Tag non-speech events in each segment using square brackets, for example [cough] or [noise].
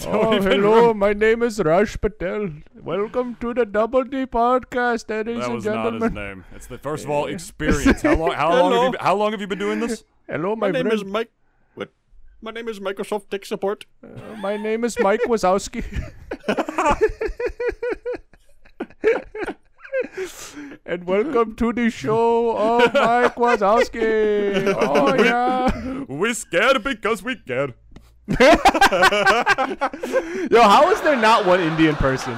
[laughs] Oh, even hello. My name is Raj Patel. Welcome to the Double D podcast, ladies That and was not his name. It's the first of all [laughs] experience. How long? How long? Have Hello. you been, how long have you been doing this? Hello, my, My name friend. is Mike. What? My name is Microsoft Tech Support. Uh, my name is Mike Wazowski. [laughs] and welcome to the show of Mike Wazowski. Oh yeah. We scared because we scared. [laughs] Yo, how is there not one Indian person?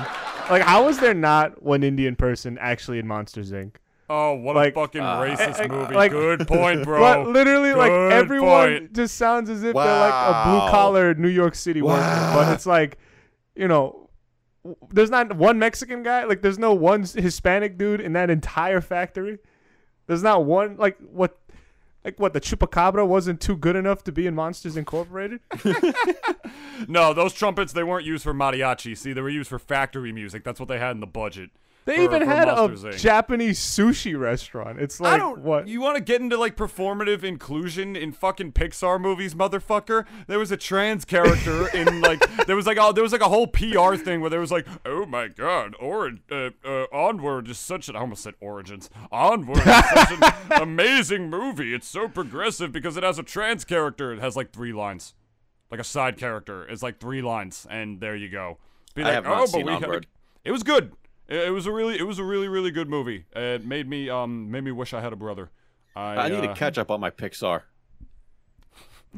Like, how is there not one Indian person actually in Monsters Inc? Oh, what Like, a fucking racist uh, movie. like- Good [laughs] point, bro. But literally, like everyone point. just sounds as if they're like a blue collar New York City worker. But it's like, you know, there's not one Mexican guy. Like, there's no one Hispanic dude in that entire factory. There's not one like what, like what the chupacabra wasn't too good enough to be in Monsters Incorporated. [laughs] [laughs] No, those trumpets they weren't used for mariachi. See, they were used for factory music. That's what they had in the budget. They for- even for had a Inc. Japanese sushi restaurant. It's like I don't. what? You want to get into like performative inclusion in fucking Pixar movies, motherfucker? There was a trans character [laughs] in like there was like oh there was like a whole PR thing where there was like oh my god, or uh, uh, Onward is such an I almost said Origins. Onward is such an [laughs] amazing movie. It's so progressive because it has a trans character. It has like three lines, like a side character. It's like three lines, and there you go. Be I have not oh, but seen we had a- Onward. It was good. It, it was a really, it was a really, really good movie. It made me, um, made me wish I had a brother. I, I need uh, to catch up on my Pixar.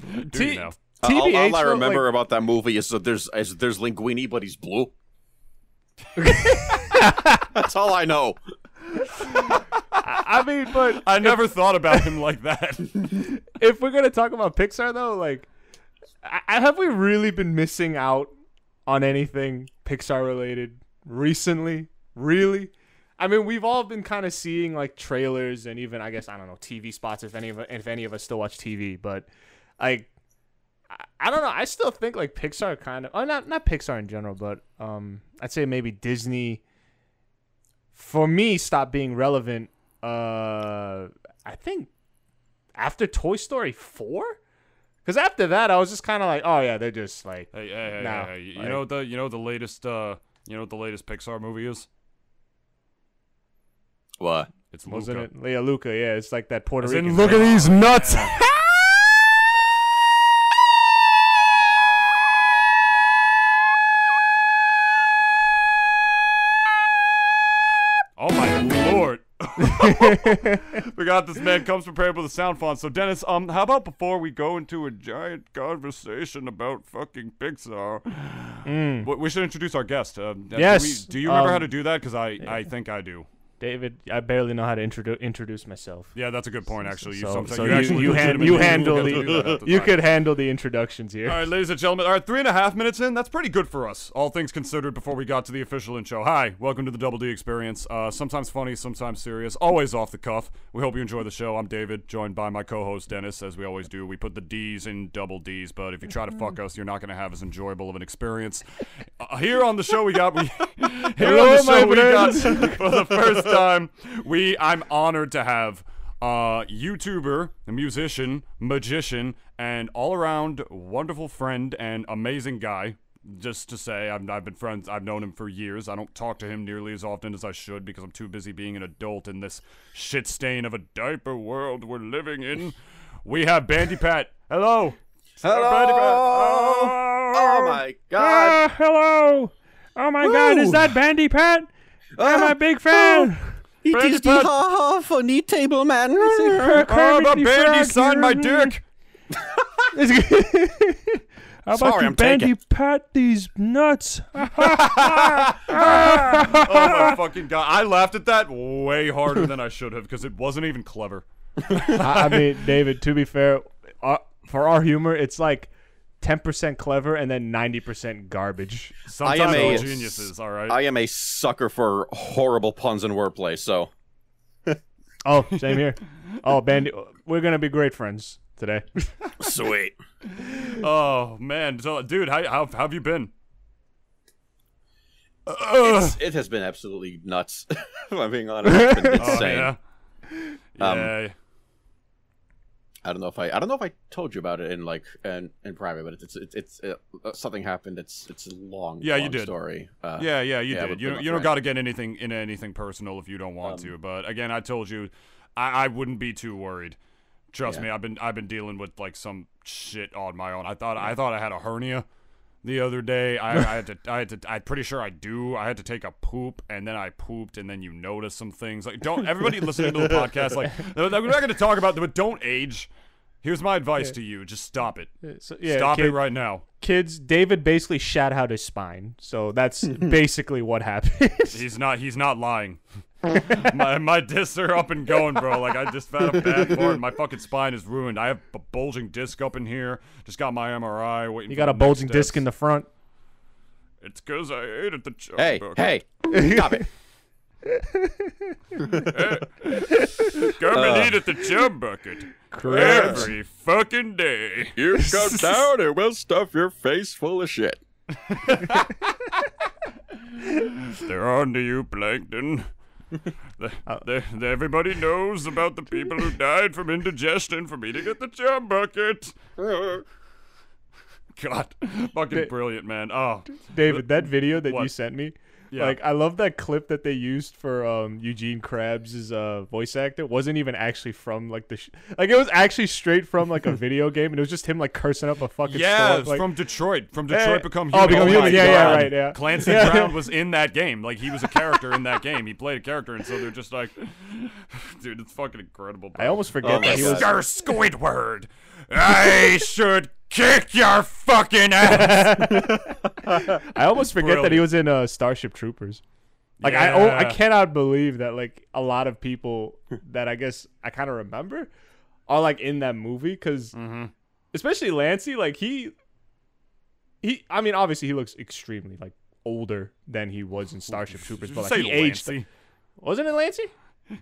[laughs] do T- you now. Uh, all, all I remember like- about that movie is that there's is there's Linguini, but he's blue. [laughs] [laughs] That's all I know. I mean, but I never thought about him like that. if we're gonna talk about Pixar though, like, I, I- have we really been missing out on anything Pixar related recently? Really? I mean, we've all been kind of seeing like trailers and even I guess I don't know TV spots if any of if any of us still watch TV, but like. I- I don't know. I still think like Pixar kind of, oh, not not Pixar in general, but um, I'd say maybe Disney. For me, stopped being relevant. Uh, I think after Toy Story 4? Because after that, I was just kind of like, oh, yeah, they're just like, hey, hey, hey, No, hey, hey, you like- know the, you know the latest, uh, you know what the latest Pixar movie is? What? It's wasn't Luca. it? Leia Luca, yeah, it's like that Puerto As in Rican. look at these nuts! [laughs] Oh my lord. [laughs] Forgot this man comes prepared with a sound font. So Dennis, um, how about before we go into a giant conversation about fucking Pixar, w- we should introduce our guest. Uh, do Yes, we- Do, you remember how um, to do that? Because I, I think I do. David, I barely know how to introdu- introduce myself. Yeah, that's a good point. Actually, you, So- so you, you- actually you han- legitimately you handle the- do that at the You time. could handle the introductions here. All right, ladies and gentlemen. All right, three and a half minutes in. That's pretty good for us, all things considered. Before we got to the official intro, hi, welcome to the Double D Experience. Uh, sometimes funny, sometimes serious, always off the cuff. We hope you enjoy the show. I'm David, joined by my co-host Dennis, as we always do. We put the D's in double D's, but if you try to fuck us, you're not going to have as enjoyable of an experience. Uh, here on the show, we got we [laughs] [laughs] here on the show my we got [laughs] for the first time. We I'm honored to have uh, YouTuber, a musician, magician, and all around wonderful friend and amazing guy. Just to say, I've, I've been friends, I've known him for years. I don't talk to him nearly as often as I should because I'm too busy being an adult in this shit stain of a diaper world we're living in. We have Bandipat. Hello. Hello. Bandy Pat. Oh my god. Ah, hello! Oh my god, is that Bandipat? I'm Ah, a big fan! It Brandy the Pat. ha ha funny table man. Oh, but Bandy signed my dick. How about Sorry, you I'm Bandy taking- Pat these nuts? [laughs] [laughs] Oh my fucking god! I laughed at that way harder than I should have because it wasn't even clever. I I mean, David, to be fair, uh, for our humor, it's like 10% clever and then 90% garbage. Sometimes I am we're a- geniuses. All right. I am a sucker for horrible puns and wordplay, so [laughs] Oh, same here. Oh, Bandy, we're going to be great friends today. [laughs] sweet. oh man, so dude, how how, how have you been? It's, it has been absolutely nuts. [laughs] if I'm being honest, it's been Oh, insane. yeah. Um, Yeah. I don't know if I I don't know if I told you about it in like in, in private, but it's it's it's uh, something happened. It's it's a long Yeah, you did. story. Uh, Yeah, yeah, you yeah, did. You don't, you don't got to get anything in anything personal if you don't want Um, to. But again, I told you, I, I wouldn't be too worried. Trust Yeah. me, I've been I've been dealing with like some shit on my own. I thought I thought I had a hernia the other day. I, I had to I had to I'm pretty sure I do. I had to take a poop and then I pooped and then you notice some things. Like don't everybody listening to the podcast like [laughs] we're not going to talk about it, but don't age. Here's my advice to you: just stop it. So, yeah, stop kid- it right now. Kids, David basically shat out his spine. So that's [laughs] basically what happened. He's not. He's not lying. [laughs] my my discs are up and going, bro. Like I just found a bad fart. My fucking spine is ruined. I have a bulging disc up in here. Just got my MRI. Waiting. you got a next bulging disc in the front. It's cause I ate at the Chum Hey, bucket. hey, stop it. [laughs] Come Uh. and eat at the Chum Bucket every fucking day. You come down and we'll stuff your face full of shit. [laughs] They're on to you, plankton. The- the- the- everybody knows about the people who died from indigestion from eating at the Chum Bucket. [laughs] God, fucking brilliant, man. Oh, David, that video that you sent me, Yeah. like I love that clip that they used for um, Eugene Krabs' uh, voice actor. It wasn't even actually from like the sh- like it was actually straight from like a [laughs] video game, and it was just him like cursing up a fucking Yeah, storm, it's like- from Detroit. From Detroit yeah. Become Oh, Human. Become my Human. Yeah, yeah, right, yeah. Clancy Yeah. Brown was in that [laughs] game. Like he was a character in that game. He played a character, and so they're just like, [laughs] dude, it's fucking incredible. Bro. I almost forget Oh my that he was. Mr. Squidward, I should kick your fucking ass. [laughs] [laughs] I almost forget that he was in uh, Starship Troopers. Like I, oh, I cannot believe that like a lot of people that I guess I kind of remember are like in that movie because Mhm. especially Lancey, like he, he. I mean, obviously he looks extremely like older than he was in Starship Troopers, but like say he aged. Wasn't it Lancey? I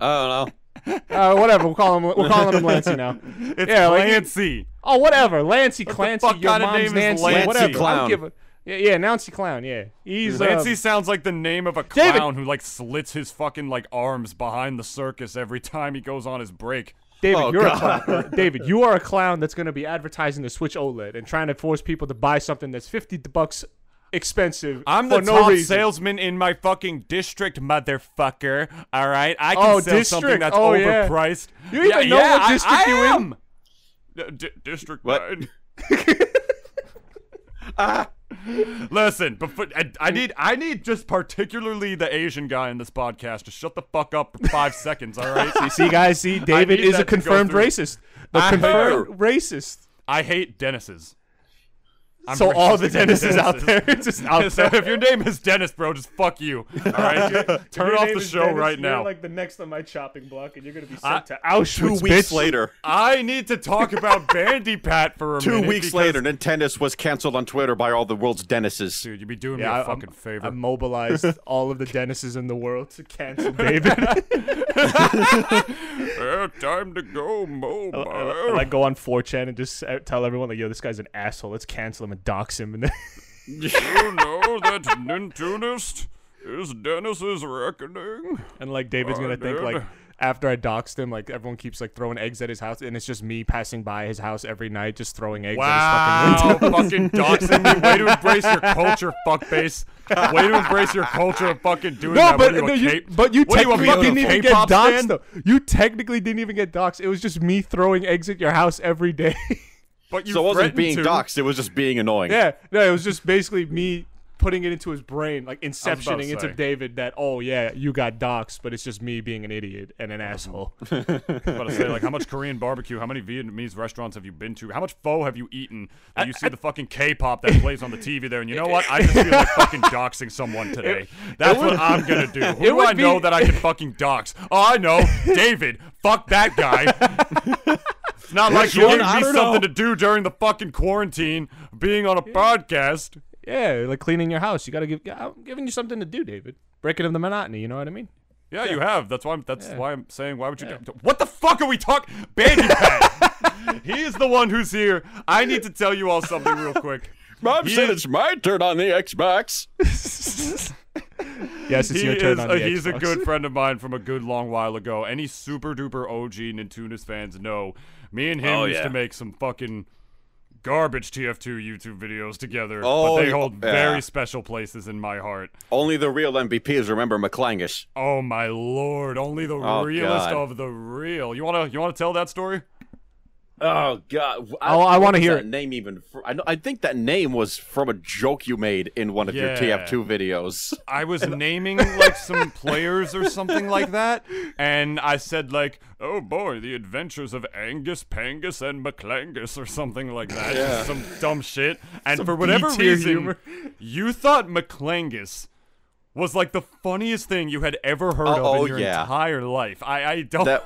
don't know. Uh, whatever. We'll call him. We're calling him Lancy now. [laughs] It's Yeah, like he- Oh, whatever. Lancy, the Clancy, fuck your kinda mom's name is Nancy, Lancy? whatever. Clown. I'm giving. Yeah, yeah, Nancy Clown. Yeah, he's Lancy um, sounds like the name of a David- clown who like slits his fucking like arms behind the circus every time he goes on his break. David, Oh, you're God. a clown. [laughs] David, you are a clown that's going to be advertising the Switch OLED and trying to force people to buy something that's fifty bucks expensive I'm for the no top reason. salesman in my fucking district, motherfucker. All right, I can Oh, sell something that's Oh, yeah. overpriced. You even yeah, know yeah, what district I you in? am. D- d- district What? nine. [laughs] Ah. Listen, before, I, I need I need just particularly the Asian guy in this podcast to shut the fuck up for five [laughs] seconds. All right. You see, guys, see, David is a that to go confirmed racist. The I confirmed racist. I hate Dennis's. I'm so all the Dennises out [laughs] there, [laughs] just out so there. if your name is Dennis, bro, just fuck you. [laughs] All right, turn off the show Dennis, right you're now. like the next on my chopping block, and you're gonna be sent I- to Auschwitz. Two weeks bitch. later. I need to talk about Bandy Pat for a Two minute. weeks because- later, Nintendo was canceled on Twitter by all the world's Dennises. dude, you'd be doing Yeah, me a I- fucking I'm, favor. I mobilized all of the Dennises in the world to cancel David. Uh, time to go mobile. like go on 4chan and just uh, tell everyone like, "Yo, this guy's an asshole. Let's cancel him and dox him." And then [laughs] you know that Nintoonist is Dennis's reckoning. and like David's gonna I think did. like after I doxed him, like everyone keeps like throwing eggs at his house, and it's just me passing by his house every night, just throwing eggs Wow, at his fucking window. [laughs] fucking doxing me. Way to embrace your culture, fuckface. Way to embrace your culture of fucking doing No, that. but what are you, no, a you, K- but you what are you, technically fucking didn't even get K-pop doxed stan? though. You technically didn't even get doxed. It was just me throwing eggs at your house every day. But you So it wasn't being to. doxxed, it was just being annoying. yeah, no, it was just basically me putting it into his brain, like inceptioning into. David that oh yeah, you got doxed, but it's just me being an idiot and an mm-hmm. asshole. [laughs] about to say, like, how much Korean barbecue, how many Vietnamese restaurants have you been to? How much pho have you eaten? That you see the fucking K-pop that plays on the TV there, and you know what? I just feel like fucking [laughs] doxing someone today. That's what I'm gonna do. [laughs] Who do would I know that I can fucking dox? Oh, I know, David. Fuck that guy. It's not like you gave me something know. to do during the fucking quarantine, being on a podcast. Yeah, like cleaning your house. You gotta give. I'm giving you something to do, David. Breaking of the monotony. You know what I mean? Yeah, you have. That's why. I'm, that's Yeah. why I'm saying. Why would you? do What the fuck are we talking? Bandipat. [laughs] he is the one who's here. I need to tell you all something real quick. [laughs] Mom He said is- it's my turn on the Xbox. [laughs] Yes, it's he your turn is on a, the he's a good friend of mine from a good long while ago. Any super duper OG Nintoonist fans know me and him Oh, used yeah. to make some fucking garbage TF2 YouTube videos together. Oh, but they yeah. hold very special places in my heart. Only the real MVPs remember McClangus. Oh my lord! Only the Oh, realest God. of the real. You wanna you wanna tell that story? Oh God! Oh, I wanna hear that it. name. Even fr- I know. I think that name was from a joke you made in one of your TF2 videos. [laughs] I was naming like some players or something like that, and I said like, "Oh boy, the adventures of Angus, Pangus, and McClangus" or something like that. Just some dumb shit. And for whatever B-tier reason, humor. you thought McClangus was like the funniest thing you had ever heard of Oh, in your yeah. entire life. I I don't. That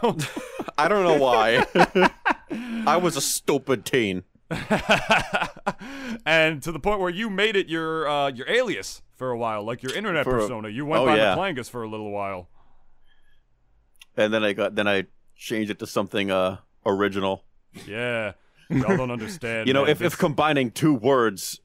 [laughs] I don't know why. I was a stupid teen. [laughs] and to the point where you made it your uh, your alias for a while, like your internet For persona. You went oh, by yeah. McClangus for a little while. And then I got then I changed it to something uh original. Yeah, y'all don't understand. [laughs] You know, man. if, This- if combining two words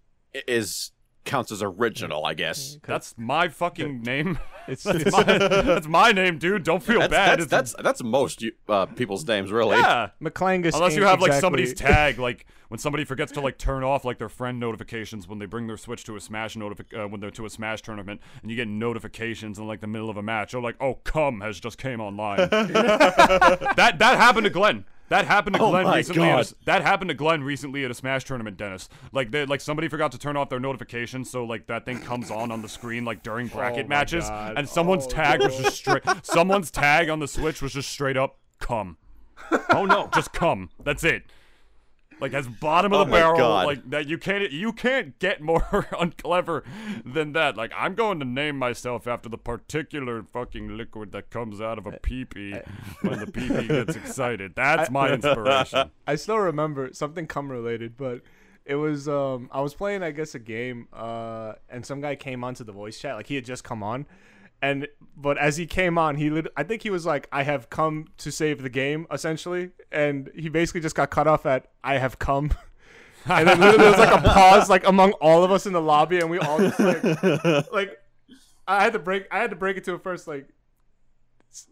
is counts as original, I guess. That's my fucking name. [laughs] It's, [laughs] That's it's my, that's my name, dude. Don't feel That's bad. that's, It's- that's that's most uh, people's names, really. yeah. McClangus. Unless you ain't have like exactly- somebody's tag, like when somebody forgets to like turn off like their friend notifications when they bring their Switch to a Smash notifi- uh, when they're to a Smash tournament, and you get notifications in like the middle of a match. You're like, oh, cum has just came online. [laughs] that that happened to Glenn. That happened to Oh Glenn my recently. A, that happened to Glenn recently at a Smash tournament, Dennis. Like they like somebody forgot to turn off their notifications, so like that thing comes on on the screen like during bracket oh my matches, God. and someone's Oh, tag was just straight. someone's tag on the Switch was just straight up come. [laughs] Oh no. Just come. That's it. Like as bottom of Oh the my barrel, God. like that. You can't you can't get more [laughs] unclever than that. Like I'm going to name myself after the particular fucking liquid that comes out of a peepee when the peepee [laughs] gets excited. That's my inspiration. [laughs] I still remember something cum related, but it was um I was playing I guess a game uh and some guy came onto the voice chat like he had just come on and but as he came on he lit- I think he was like I have come to save the game essentially and he basically just got cut off at I have come [laughs] and then literally there was like a pause like among all of us in the lobby and we all just like [laughs] like I had to break I had to break it to him first like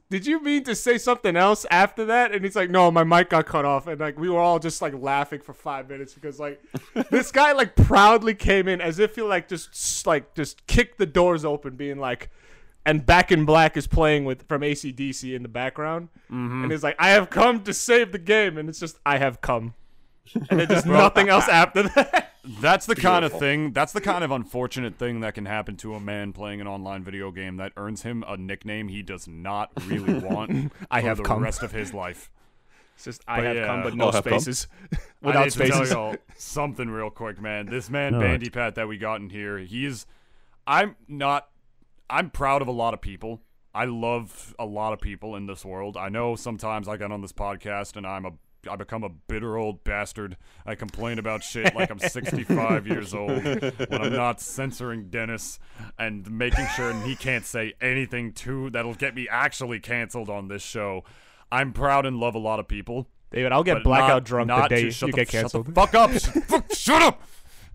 did you mean to say something else after that? And he's like, no, my mic got cut off. And like, we were all just like laughing for five minutes because like, [laughs] this guy like proudly came in as if he like just like just kicked the doors open, being like, and Back in Black is playing with from ACDC in the background. Mm-hmm. And he's like, I have come to save the game. And it's just, I have come. And then just [laughs] nothing else [laughs] after that. That's the kind of thing. That's the kind of unfortunate thing that can happen to a man playing an online video game that earns him a nickname he does not really [laughs] want I for have the come. rest of his life. It's just, I But have yeah. come, but no have come? spaces. I Without need to tell spaces. y'all something real quick, man. This man No. Bandipat that we got in here, he's I'm not I'm proud of a lot of people. I love a lot of people in this world. I know sometimes I get on this podcast and I'm a I become a bitter old bastard. I complain about shit like I'm 65 [laughs] years old when I'm not censoring Dennis and making sure he can't say anything too that'll get me actually canceled on this show. I'm proud and love a lot of people. David, I'll get blackout not- drunk not the day you the- get canceled. fuck up! Shut up!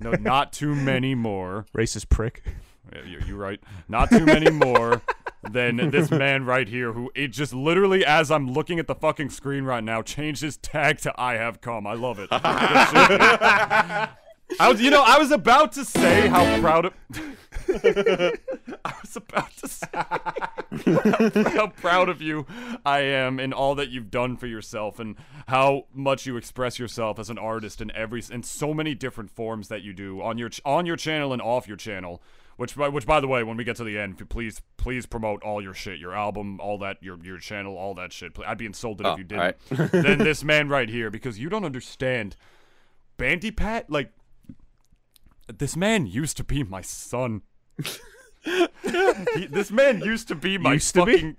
No, not too many more. Racist prick. Yeah, you- You're right. Not too many more than this man right here, who it just literally, as I'm looking at the fucking screen right now, changed his tag to "I have come." I love it. [laughs] I was, you know, I was about to say how proud of. [laughs] I was about to say [laughs] how proud of you I am in all that you've done for yourself and how much you express yourself as an artist in every in so many different forms that you do on your on your channel and off your channel. Which, by, which, by the way, when we get to the end, please, please promote all your shit, your album, all that, your your channel, all that shit. I'd be insulted Oh, if you didn't. alright. [laughs] then this [laughs] man right here, because you don't understand, Bandipat, like this man used to be my son. [laughs] He- this man used to be my Used to be? fucking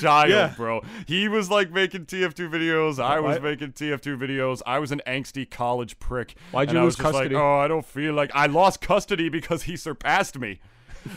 child, Yeah. bro. He was like making TF2 videos. I was What? making TF2 videos. I was an angsty college prick. Why'd and you I was lose custody? Like, oh, I don't feel like I lost custody because he surpassed me.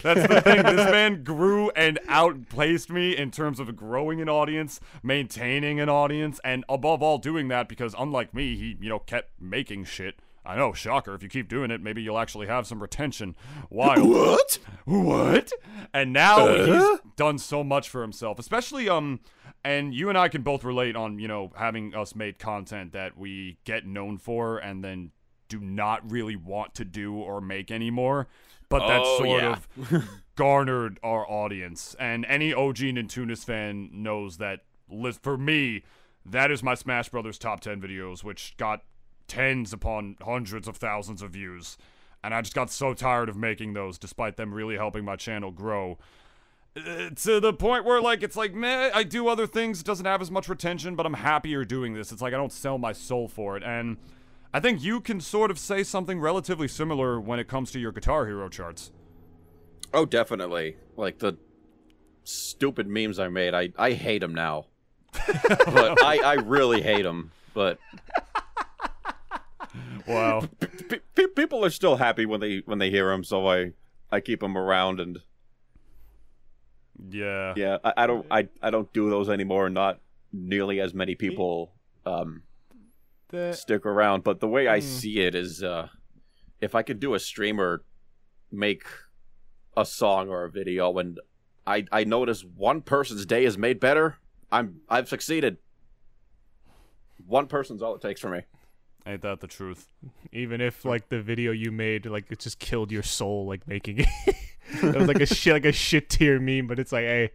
That's the thing. This [laughs] man grew and outplaced me in terms of growing an audience, maintaining an audience, and above all, doing that because unlike me, he you know kept making shit. I know, shocker. If you keep doing it, maybe you'll actually have some retention. Wild. What? what? And now Uh? he's done so much for himself, especially um and you and I can both relate on, you know, having us made content that we get known for and then do not really want to do or make anymore. But that Oh, sort yeah. of garnered our audience. And any OG Nintoonist fan knows that for me, that is my Smash Brothers top 10 videos, which got tens upon hundreds of thousands of views. And I just got so tired of making those, despite them really helping my channel grow. Uh, to the point where, like, it's like, man, I do other things, it doesn't have as much retention, but I'm happier doing this. It's like I don't sell my soul for it. And I think you can sort of say something relatively similar when it comes to your Guitar Hero charts. Oh, definitely. Like the stupid memes I made. I I hate them now. [laughs] but I I really hate them. But [laughs] Wow. p- p- people are still happy when they when they hear them, so I I keep them around and yeah. yeah, I, I don't I I don't do those anymore. Not nearly as many people um The- stick around. But the way I Mm. see it is, uh, if I could do a stream or make a song or a video, and I I notice one person's day is made better, I'm I've succeeded. One person's all it takes for me. Ain't that the truth? even if like the video you made like it just killed your soul like making it [laughs] it was like a shit like a shit tier meme but it's like hey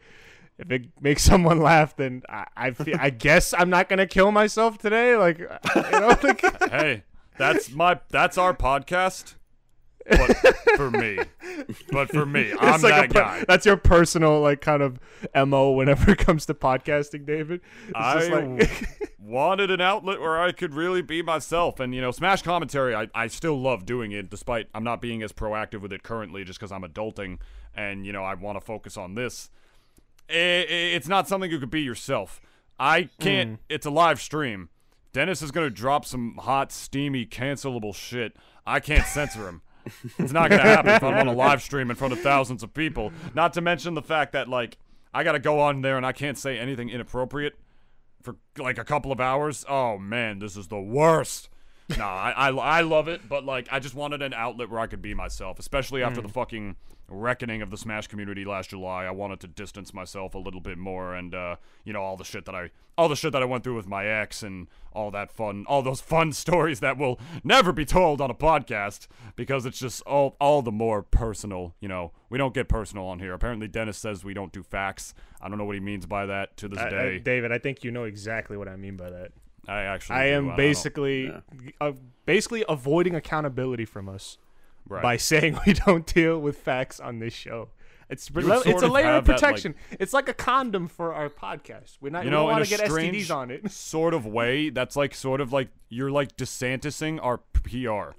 if it makes someone laugh then i i, feel, I guess i'm not gonna kill myself today like you know [laughs] like hey, that's my that's our podcast. But for me. But for me, [laughs] I'm it's like that per- guy. that's your personal like kind of mo whenever it comes to podcasting david it's I just like wanted an outlet where I could really be myself. And, you know, Smash Commentary, I, I still love doing it, despite I'm not being as proactive with it currently just because I'm adulting and, you know, I want to focus on this. I- I- it's not something you could be yourself. I can't, mm. it's a live stream. Dennis is going to drop some hot, steamy, cancelable shit. I can't censor him. It's not going to happen if I'm on a [laughs] live stream in front of thousands of people. Not to mention the fact that, like, I got to go on there and I can't say anything inappropriate for like a couple of hours. Oh man, this is the worst. nah, I, I I love it, but like I just wanted an outlet where I could be myself, especially after the mm. fucking reckoning of the Smash community last July. I wanted to distance myself a little bit more, and uh, you know all the shit that I all the shit that I went through with my ex and all that fun, all those [laughs] fun stories that will never be told on a podcast because it's just all all the more personal. You know, we don't get personal on here. Apparently, Dennis says we don't do facts. I don't know what he means by that to this I- I- day. david i think you know exactly what i mean by that I actually, i do. am don't- basically uh, basically avoiding accountability from us right. by saying [laughs] we don't deal with facts on this show. It's it's a layer of have that, like- protection. it's like a condom for our podcast. We're not. you we know, don't want to get strange STDs on it. [laughs] sort of way, that's like sort of like you're like DeSantising our PR.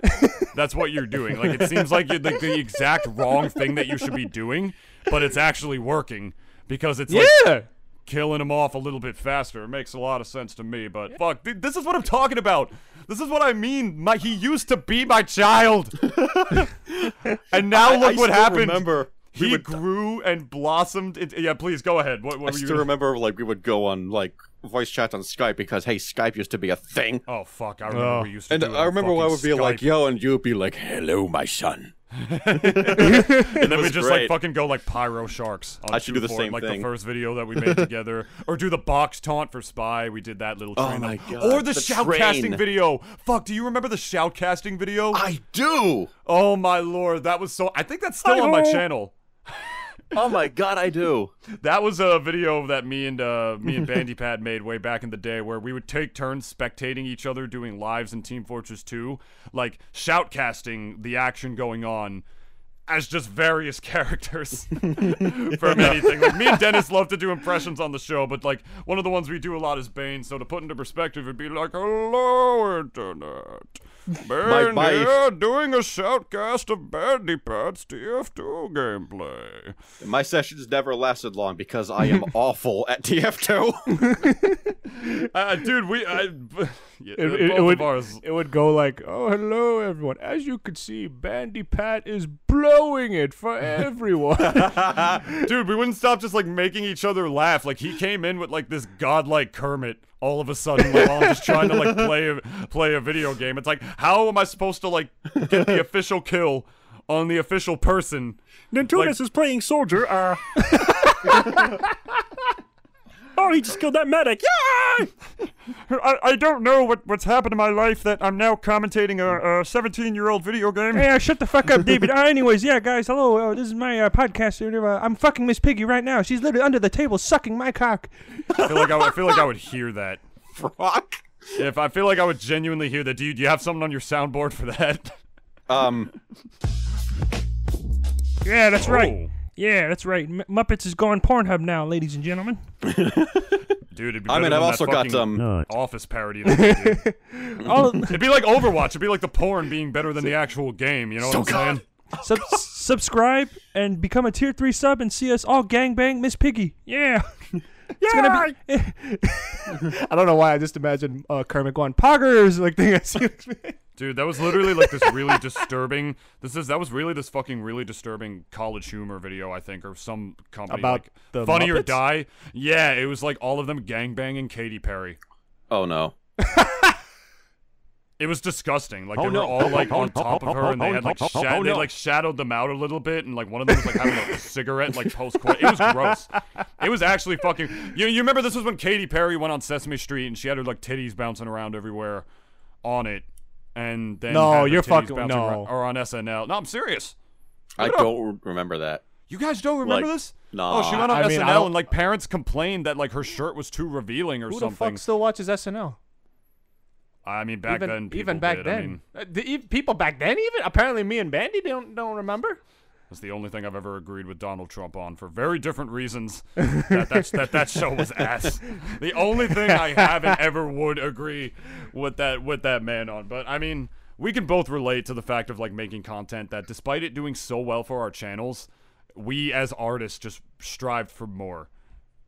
that's what you're doing. Like it seems like you're like the exact wrong thing that you should be doing, but it's actually working because it's like yeah. killing them off a little bit faster. It makes a lot of sense to me, but fuck, th- this is what I'm talking about. This is what I mean. My he used to be my child, [laughs] and now I- look I what still happened. Remember, he would, grew and blossomed. It, yeah, please go ahead. What, I what were you? still gonna- remember like we would go on like voice chats on Skype because hey, Skype used to be a thing. Oh fuck! I remember Oh. we used to. And do it I remember when I would fucking be like, "Yo," and you'd be like, "Hello, my son." [laughs] and then we was just like fucking go like pyro sharks. On I should do the Q4, same like thing. the first video that we [laughs] made together, or do the box taunt for Spy. We did that little Oh train. my. God, Or the, the shoutcasting train. video. Fuck, do you remember the shoutcasting video? I do. oh my lord, that was so. I think that's still on my channel. [laughs] Oh my god, I do. That was a video that me and uh, me and Bandipat [laughs] made way back in the day, where we would take turns spectating each other doing lives in Team Fortress 2, like shoutcasting the action going on as just various [laughs] characters [laughs] from anything. Like me and Dennis love to do impressions on the show, but like one of the ones we do a lot is Bane. So to put into perspective, it'd be like, "Hello, Internet." Bane my- here doing a shoutcast of Bandipat's TF2 gameplay. My sessions never lasted long because I am [laughs] awful at TF2. [laughs] uh, dude, we, I, yeah, It, it- it would ours. it would go like, "Oh, hello everyone. As you can see, Bandipat is blowing it for [laughs] everyone." [laughs] Dude, we wouldn't stop just like making each other laugh. Like he came in with like this godlike Kermit all of a sudden while I'm just trying to like [laughs] play a play a video game. It's like, how am I supposed to like get the official kill on the official person? Nintoonist is playing soldier. Uh. Oh, he just killed that medic. Yeah. I, I don't know what, what's happened in my life that I'm now commentating a 17 year old video game. Hey, uh, shut the fuck up, David. Uh, anyways, yeah, guys, hello. Uh, this is my uh, podcast. Uh, I'm fucking Miss Piggy right now. She's literally under the table sucking my cock. I feel like I, would- I feel like I would hear that. Fuck. If I feel like I would genuinely hear that. Do you, do you have something on your soundboard for that? Um, Yeah, that's right. Oh. Yeah, that's right. M- Muppets is going Pornhub now, ladies and gentlemen. [laughs] Dude, it'd be I mean, I've also got fucking um. [laughs] Office parody. that they did. All [laughs] It'd be like Overwatch. It'd be like the porn being better than the actual game. You know what I'm saying? sub- subscribe and become a tier three sub and see us all gangbang Miss Piggy. Yeah. It's gonna be. [laughs] I don't know why. I just imagine uh, Kermit going poggers like thing. [laughs] I see. Dude, that was literally like this really disturbing. This is that was really this fucking really disturbing college humor video, I think, or some company About like the Funny or Die. Yeah, it was like all of them gangbanging Katy Perry. Oh no. [laughs] It was disgusting. Like Oh, they were no. all oh, like Oh, on oh, top oh, of her, oh, and they oh, had like oh, oh, sha- oh, they like shadowed them out a little bit, and like one of them was like having a [laughs] cigarette, like post court. It was gross. It was actually fucking. You you remember this was when Katy Perry went on Sesame Street and she had her like titties bouncing around everywhere on it, and then No, had you're titties fucking- bouncing no. around- or on SNL. No, I'm serious. I Look it don't remember that. You guys don't remember Like, this? nah. Oh, she went on I SNL don't- and like parents complained that like her shirt was too revealing or something. Who the fuck still watches SNL? I mean, back even then, people even back did. I then, mean, Uh, the, people back then even apparently me and Bandy don't don't remember. That's the only thing I've ever agreed with Donald Trump on for very different reasons. that, that's, that that show was ass. [laughs] The only thing I haven't ever would agree with that with that man on. But I mean, we can both relate to the fact of like making content that, despite it doing so well for our channels, we as artists just strived for more.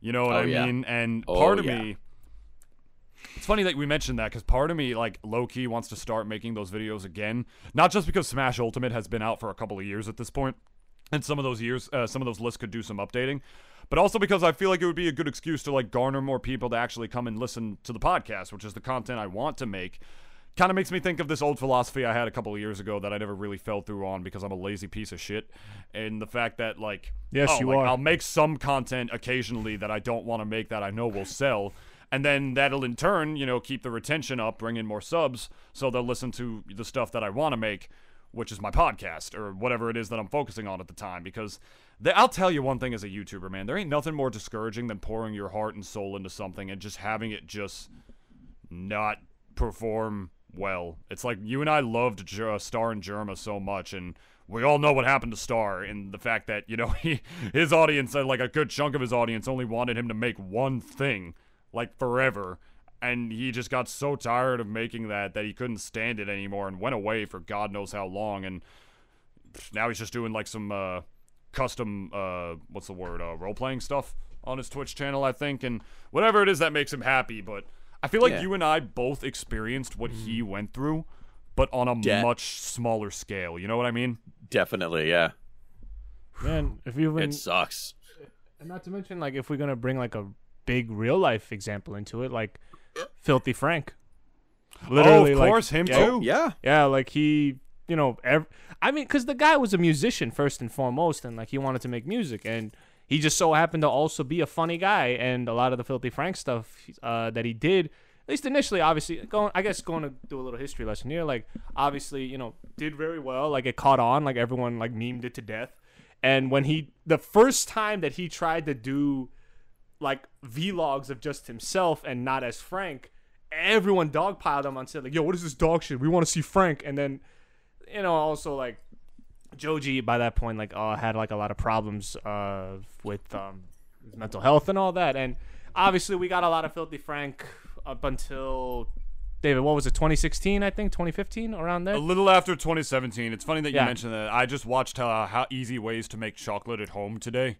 You know what Oh, I yeah. mean? And Oh, part of yeah. me. It's funny that we mentioned that because part of me, like low key, wants to start making those videos again. Not just because Smash Ultimate has been out for a couple of years at this point, and some of those years, uh, some of those lists could do some updating, but also because I feel like it would be a good excuse to like garner more people to actually come and listen to the podcast, which is the content I want to make. Kind of makes me think of this old philosophy I had a couple of years ago that I never really fell through on because I'm a lazy piece of shit, and the fact that like Yes, oh, you like, are. I'll make some content occasionally that I don't want to make that I know will sell. And then that'll in turn, you know, keep the retention up, bring in more subs, so they'll listen to the stuff that I want to make, which is my podcast or whatever it is that I'm focusing on at the time. Because the, I'll tell you one thing as a YouTuber, man, there ain't nothing more discouraging than pouring your heart and soul into something and just having it just not perform well. It's like you and I loved J- uh, Star and Jerma so much, and we all know what happened to Star and the fact that you know [laughs] he his audience, uh, like a good chunk of his audience, only wanted him to make one thing, like forever. And he just got so tired of making that that he couldn't stand it anymore and went away for God knows how long. And now he's just doing like some uh, custom, uh, what's the word, uh, role playing stuff on his Twitch channel, I think, and whatever it is that makes him happy. But I feel like Yeah. you and I both experienced what he went through, but on a Yeah. much smaller scale. You know what I mean? Definitely, yeah. Man, if you even It sucks. and not to mention like if we're gonna bring like a big real life example into it, like Filthy Frank. oh, of like, course, him yeah, too. Yeah. Yeah, like he, you know, ev- I mean, because the guy was a musician first and foremost, and like he wanted to make music, and he just so happened to also be a funny guy, and a lot of the Filthy Frank stuff uh, that he did, at least initially, obviously, going, I guess, going to do a little history lesson here, like obviously, you know, did very well, like it caught on, like everyone like memed it to death, and when he, the first time that he tried to do like vlogs of just himself and not as Frank, everyone dogpiled him and said like, "Yo, what is this dog shit? We want to see Frank." And then, you know, also like Joji by that point like uh, had like a lot of problems uh, with um, his mental health and all that. And obviously, we got a lot of Filthy Frank up until David. What was it? 2016, I think, 2015, around there. A little after 2017. It's funny that you Yeah. mentioned that. I just watched uh, how easy ways to make chocolate at home today.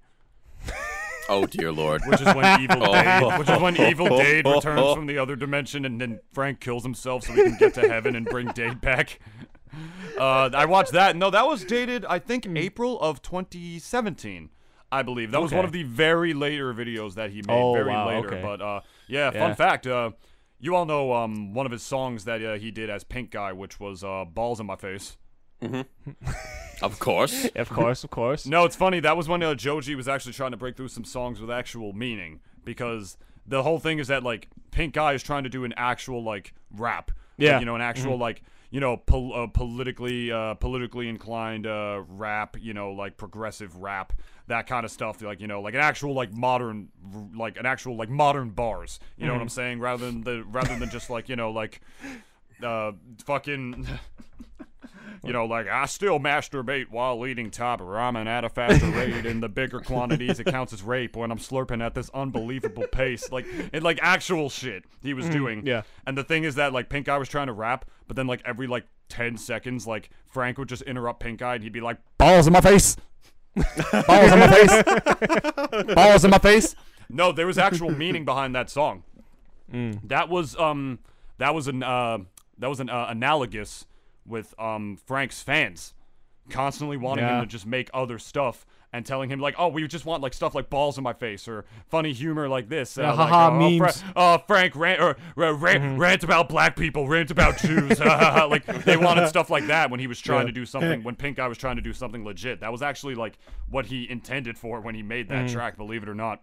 Oh dear lord. which is when Evil Oh. Dade, which is when Evil Dade returns from the other dimension, and then Frank kills himself so he can get to heaven and bring Dade back. Uh, I watched that. No, that was dated, I think, April of 2017. I believe that was one of the very later videos that he made, Oh, very wow, later. okay. But uh, yeah, Yeah. fun fact. Uh, you all know um, one of his songs that uh, he did as Pink Guy, which was uh, "Balls in My Face." [laughs] Of course. of course, of course. No, it's funny. That was when uh, Joji was actually trying to break through some songs with actual meaning because the whole thing is that like Pink Guy is trying to do an actual like rap. Like, Yeah. you know, an actual like you know pol- uh, politically uh, politically inclined uh, rap. You know, like progressive rap, that kind of stuff. Like you know, like an actual like modern like an actual like modern bars. You know what I'm saying? Rather than the rather than just like you know like uh fucking. [laughs] You know, like I still masturbate while eating top ramen at a faster rate. In the bigger quantities, it counts as rape when I'm slurping at this unbelievable pace. Like, it, like actual shit he was doing. yeah. And the thing is that like Pink Guy was trying to rap, but then like every like ten seconds, like Frank would just interrupt Pink Guy, and he'd be like, "Balls in my face, balls in my face, balls in my face." No, there was actual meaning behind that song. That was um that was an uh that was an uh, analogous with um Frank's fans constantly wanting Yeah. him to just make other stuff and telling him like, oh, we just want like stuff like balls in my face or funny humor like this. Uh, Yeah, like, haha, uh, oh, memes. Fra- uh, Frank rant or uh, rant, rant about black people, rant about Jews. [laughs] like they wanted stuff like that when he was trying Yeah. to do something. When Pink Guy was trying to do something legit, that was actually like what he intended for when he made that track. Believe it or not.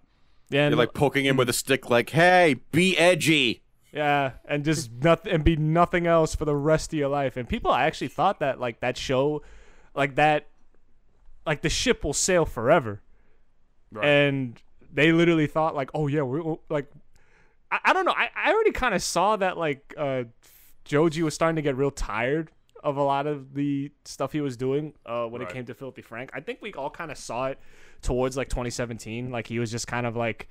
Yeah, and, You're like poking him with a stick, like, "Hey, be edgy." Yeah, and just nothing and be nothing else for the rest of your life. And people actually thought that like that show, like that, like the ship will sail forever. Right. and they literally thought like, oh yeah, we're like, I, I don't know. I, I already kind of saw that like uh, Joji was starting to get real tired of a lot of the stuff he was doing uh, when Right. it came to Filthy Frank. I think we all kind of saw it towards like 2017. Like he was just kind of like,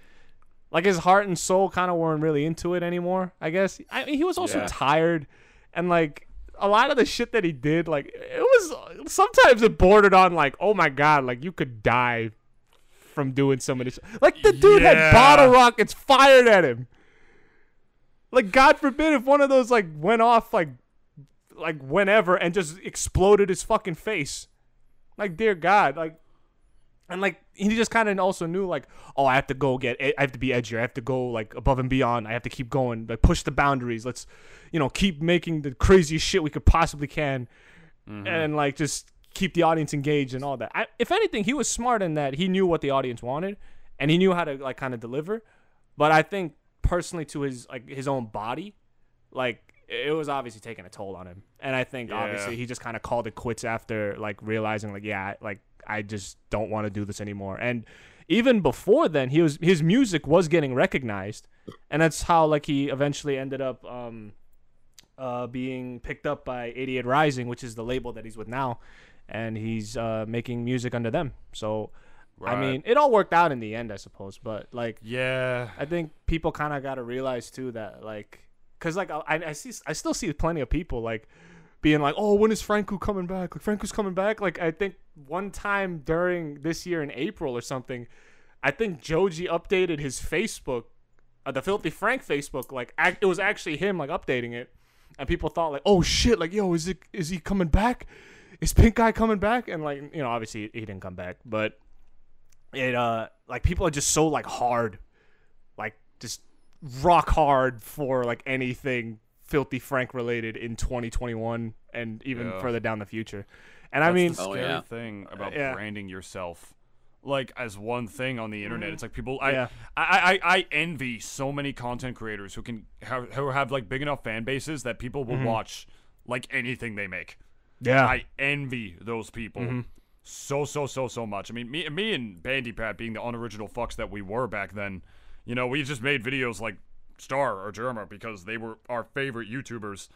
like his heart and soul kind of weren't really into it anymore. I guess. I mean, he was also Yeah. tired, and like a lot of the shit that he did, like it was sometimes it bordered on like, oh my god, like you could die from doing some of this. Like the dude Yeah. had bottle rockets fired at him. Like God forbid if one of those like went off like like whenever and just exploded his fucking face. Like dear God, like and like he just kind of also knew like oh I have to go get I have to be edgier. I have to go like above and beyond. I have to keep going. Like push the boundaries. Let's you know keep making the craziest shit we could possibly can mm-hmm. and like just keep the audience engaged and all that. I, if anything, he was smart in that he knew what the audience wanted, and he knew how to like kind of deliver. But I think personally, to his like his own body, like it was obviously taking a toll on him. And I think Yeah. obviously he just kind of called it quits after like realizing like yeah, like I just don't want to do this anymore. And even before then, he was his music was getting recognized, and that's how like he eventually ended up. um uh, being picked up by 88 Rising, which is the label that he's with now, and he's uh, making music under them. So, I mean, it all worked out in the end, I suppose. But like, Yeah. I think people kind of got to realize too that like, cause like I, I see, I still see plenty of people like being like, oh, when is Franco coming back? Like Franco's coming back. Like I think one time during this year in April or something, I think Joji updated his Facebook, uh, the Filthy Frank Facebook. Like ac- it was actually him like updating it, and people thought like, oh shit, like yo, is it is he coming back? Is Pink Guy coming back? And like you know, obviously he didn't come back, but it uh like people are just so like hard, like just rock hard for like anything Filthy Frank related in 2021 and even Yeah. further down the future. And I mean, the Oh, scary yeah. thing about yeah. branding yourself, like as one thing on the internet. Mm-hmm. It's like people, I, Yeah. I, I, I envy so many content creators who can have, who have like big enough fan bases that people will mm-hmm. watch like anything they make. yeah, I envy those people mm-hmm. so so so so much. I mean, me me and Bandipat being the unoriginal fucks that we were back then, you know, we just made videos like Star or Jerma because they were our favorite YouTubers.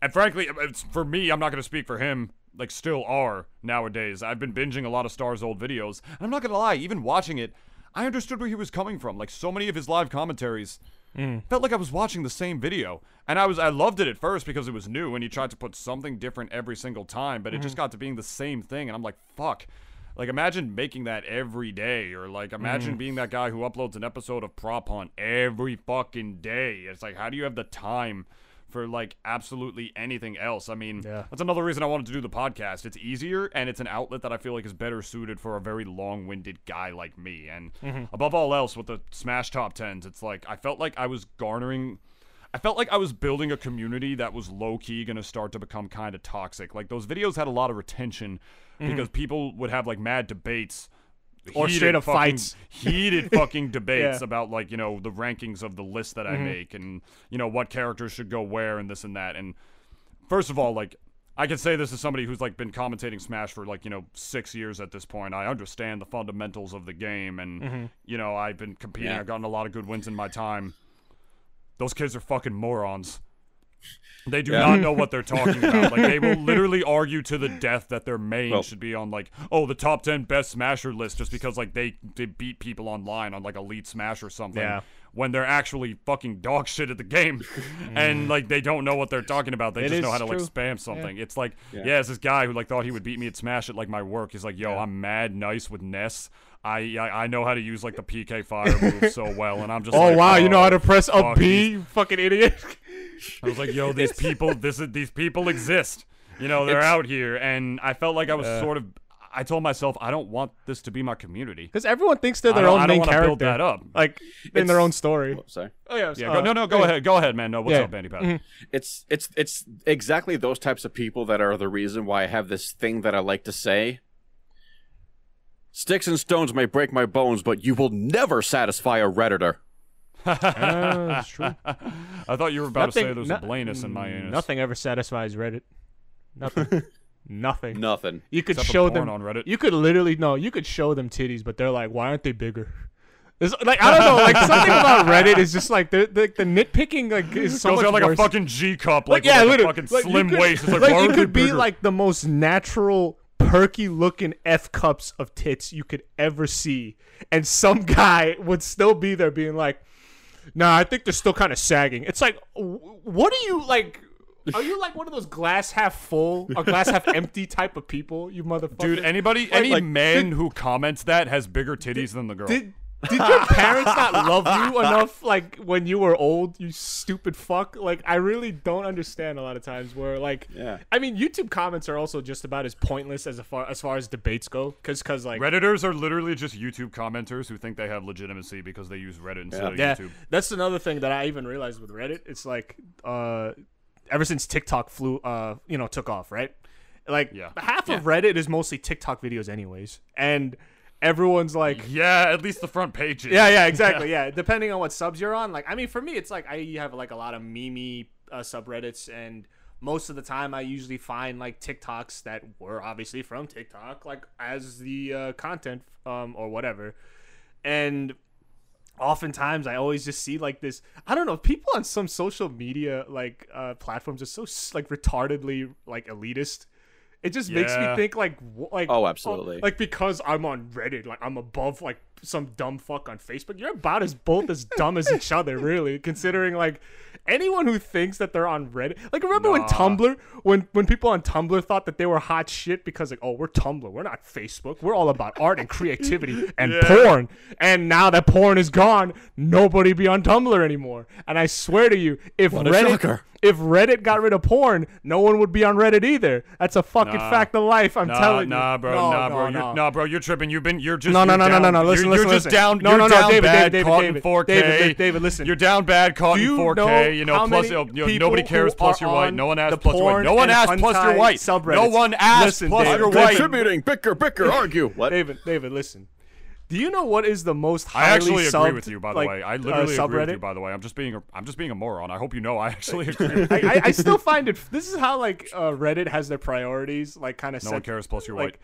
And frankly, it's, for me, I'm not going to speak for him. Like, still are nowadays. I've been binging a lot of Star's old videos, and I'm not going to lie. Even watching it, I understood where he was coming from. Like so many of his live commentaries, mm. felt like I was watching the same video. And I was I loved it at first because it was new and he tried to put something different every single time, but it just mm. got to being the same thing and I'm like, fuck. Like imagine making that every day, or like imagine mm. being that guy who uploads an episode of Prop Hunt every fucking day. It's like how do you have the time for like absolutely anything else? I mean, Yeah. that's another reason I wanted to do the podcast. It's easier and it's an outlet that I feel like is better suited for a very long-winded guy like me. And mm-hmm. above all else, with the Smash Top Tens, it's like I felt like I was garnering. I felt like I was building a community that was low key going to start to become kind of toxic. Like those videos had a lot of retention mm-hmm. because people would have like mad debates Or heated straight up fucking- fights. [laughs] heated fucking [laughs] debates Yeah. about like you know the rankings of the list that I mm-hmm. make and you know what characters should go where and this and that. And first of all, like I can say this as somebody who's like been commentating Smash for like you know six years at this point. I understand the fundamentals of the game, and mm-hmm. you know I've been competing. Yeah. I've gotten a lot of good wins in my time. Those kids are fucking morons. They do Yeah. not know what they're talking about. Like they will [laughs] literally argue to the death that their main Well- should be on like oh the top ten best Smasher list just because like they they beat people online on like Elite Smash or something. Yeah. When they're actually fucking dog shit at the game, [laughs] and mm. like they don't know what they're talking about. They It just know how to like spam something. It's like yeah. Yeah. it's this guy who like thought he would beat me at Smash at like my work. He's like, yo, I'm mad nice with Ness. I, I I know how to use like the PK fire move so well, and I'm just [laughs] Oh like, wow, you know how oh, to "Oh, press a B, you fucking idiot. I was like, yo, these people, this is these people exist. You know, they're It's- out here, and I felt like I was sort of. I told myself I don't want this to be my community. Because everyone thinks they're I their don't- own I don't main wanna character. build that up. Like in their It's- own story. Oh, sorry. Oh yeah, Yeah, go, no, no, go ahead, go ahead, man. No, what's yeah. up, Bandipat? Mhm. It's it's it's exactly those types of people that are the reason why I have this thing that I like to say. Sticks and stones may break my bones, but you will never satisfy a redditor. [laughs] That's true. [laughs] I thought you were about to say Nothing- there's no- a Blanus in my anus. Nothing ever satisfies Reddit. Nothing. [laughs] Nothing. Nothing. You could Except show them on Reddit. You could literally no. You could show them titties, but they're like, why aren't they bigger? It's, like I don't know. Like [laughs] something about Reddit is just like the the, the nitpicking like is so Goes much out like worse. a fucking G cup, like, like yeah, with like a fucking like, slim could- waist. It's like, like why you could be bigger? like the most natural, perky looking f cups of tits you could ever see, and some guy would still be there being like, "Nah, I think they're still kind of sagging." It's like, what are you like? [laughs] Are you like one of those glass half full or glass half [laughs] empty type of people, you motherfucker? Dude, anybody, any like, man who comments that has bigger titties than the girl. Did did your parents not love you [laughs] enough like when you were old, you stupid fuck? Like I really don't understand a lot of times where like Yeah. I mean YouTube comments are also just about as pointless as far as far as debates go cuz cuz like Redditors are literally just YouTube commenters who think they have legitimacy because they use Reddit instead of yeah, YouTube. that's another thing that I even realized with Reddit. It's like uh ever since TikTok flew uh you know took off, right? Like Yeah. half of Reddit is mostly TikTok videos anyways. And everyone's like Yeah, at least the front pages. Yeah, yeah, [laughs] exactly. Yeah, depending on what subs you're on. Like, I mean, for me, it's like I have like a lot of meme uh, subreddits, and most of the time, I usually find like TikToks that were obviously from TikTok, like as the uh, content um, or whatever. And oftentimes, I always just see like this. I don't know. People on some social media like uh, platforms are so like retardedly like elitist. It just makes me think like like Oh, absolutely. like because I'm on Reddit, like I'm above like some dumb fuck on Facebook. You're about as both as dumb as each other, really. Considering like anyone who thinks that they're on Reddit, like remember when Tumblr, when when people on Tumblr thought that they were hot shit because like oh we're Tumblr, we're not Facebook, we're all about art and creativity [laughs] and porn. And now that porn is gone, nobody be on Tumblr anymore. And I swear to you, if a Reddit. If Reddit got rid of porn, no one would be on Reddit either. That's a fucking Nah. fact of life. I'm Nah, telling you. nah, bro, No, nah, no, bro, no. You're, nah, bro, you're tripping. You've been, you're just, No, no, you're no, no, no, no. Listen, you're, listen, you're just listen. down. No, you're no, no, down David, bad, David, caught David, in 4K. David, David, David, listen. You're down bad, caught in 4K. you know, plus, you know, nobody cares. Plus you're white. No one the asked plus you're white. No one and asked plus you're white. No one asked plus you're white. Contributing, bicker, bicker, argue. What? David, David, listen. Do you know what is the most I highly actually agree with you, by the like, way. I uh, literally agree with you, by the way. I'm just being, a, I'm just being a moron. I hope you know. I actually [laughs] agree. I, I, I still find it. This is how like uh, Reddit has their priorities, like kind of no set. one cares. Plus you're like,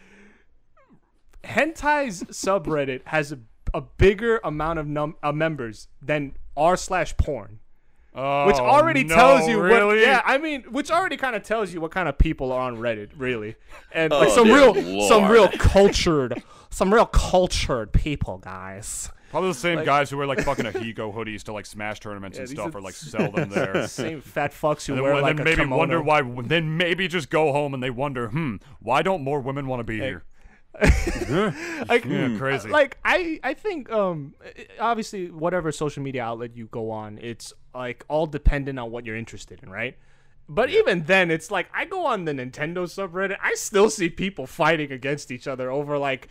white. Hentai's subreddit has a, a bigger amount of num- uh, members than r slash porn. Which Oh, already no, tells you really? what yeah i mean which already kind of tells you what kind of people are on reddit really and like Oh, some dear real some real cultured some real cultured people guys Probably the same like- guys who wear like fucking Ahegao hoodies to like Smash tournaments and stuff, are- or like sell them there. [laughs] same fat fucks who And wear and like then a maybe kimono. wonder why. Then maybe just go home and they wonder, hmm, why don't more women want to be here? [laughs] like Yeah, crazy. like I I think um obviously whatever social media outlet you go on, it's like all dependent on what you're interested in, right? But even then, it's like I go on the Nintendo subreddit, I still see people fighting against each other over like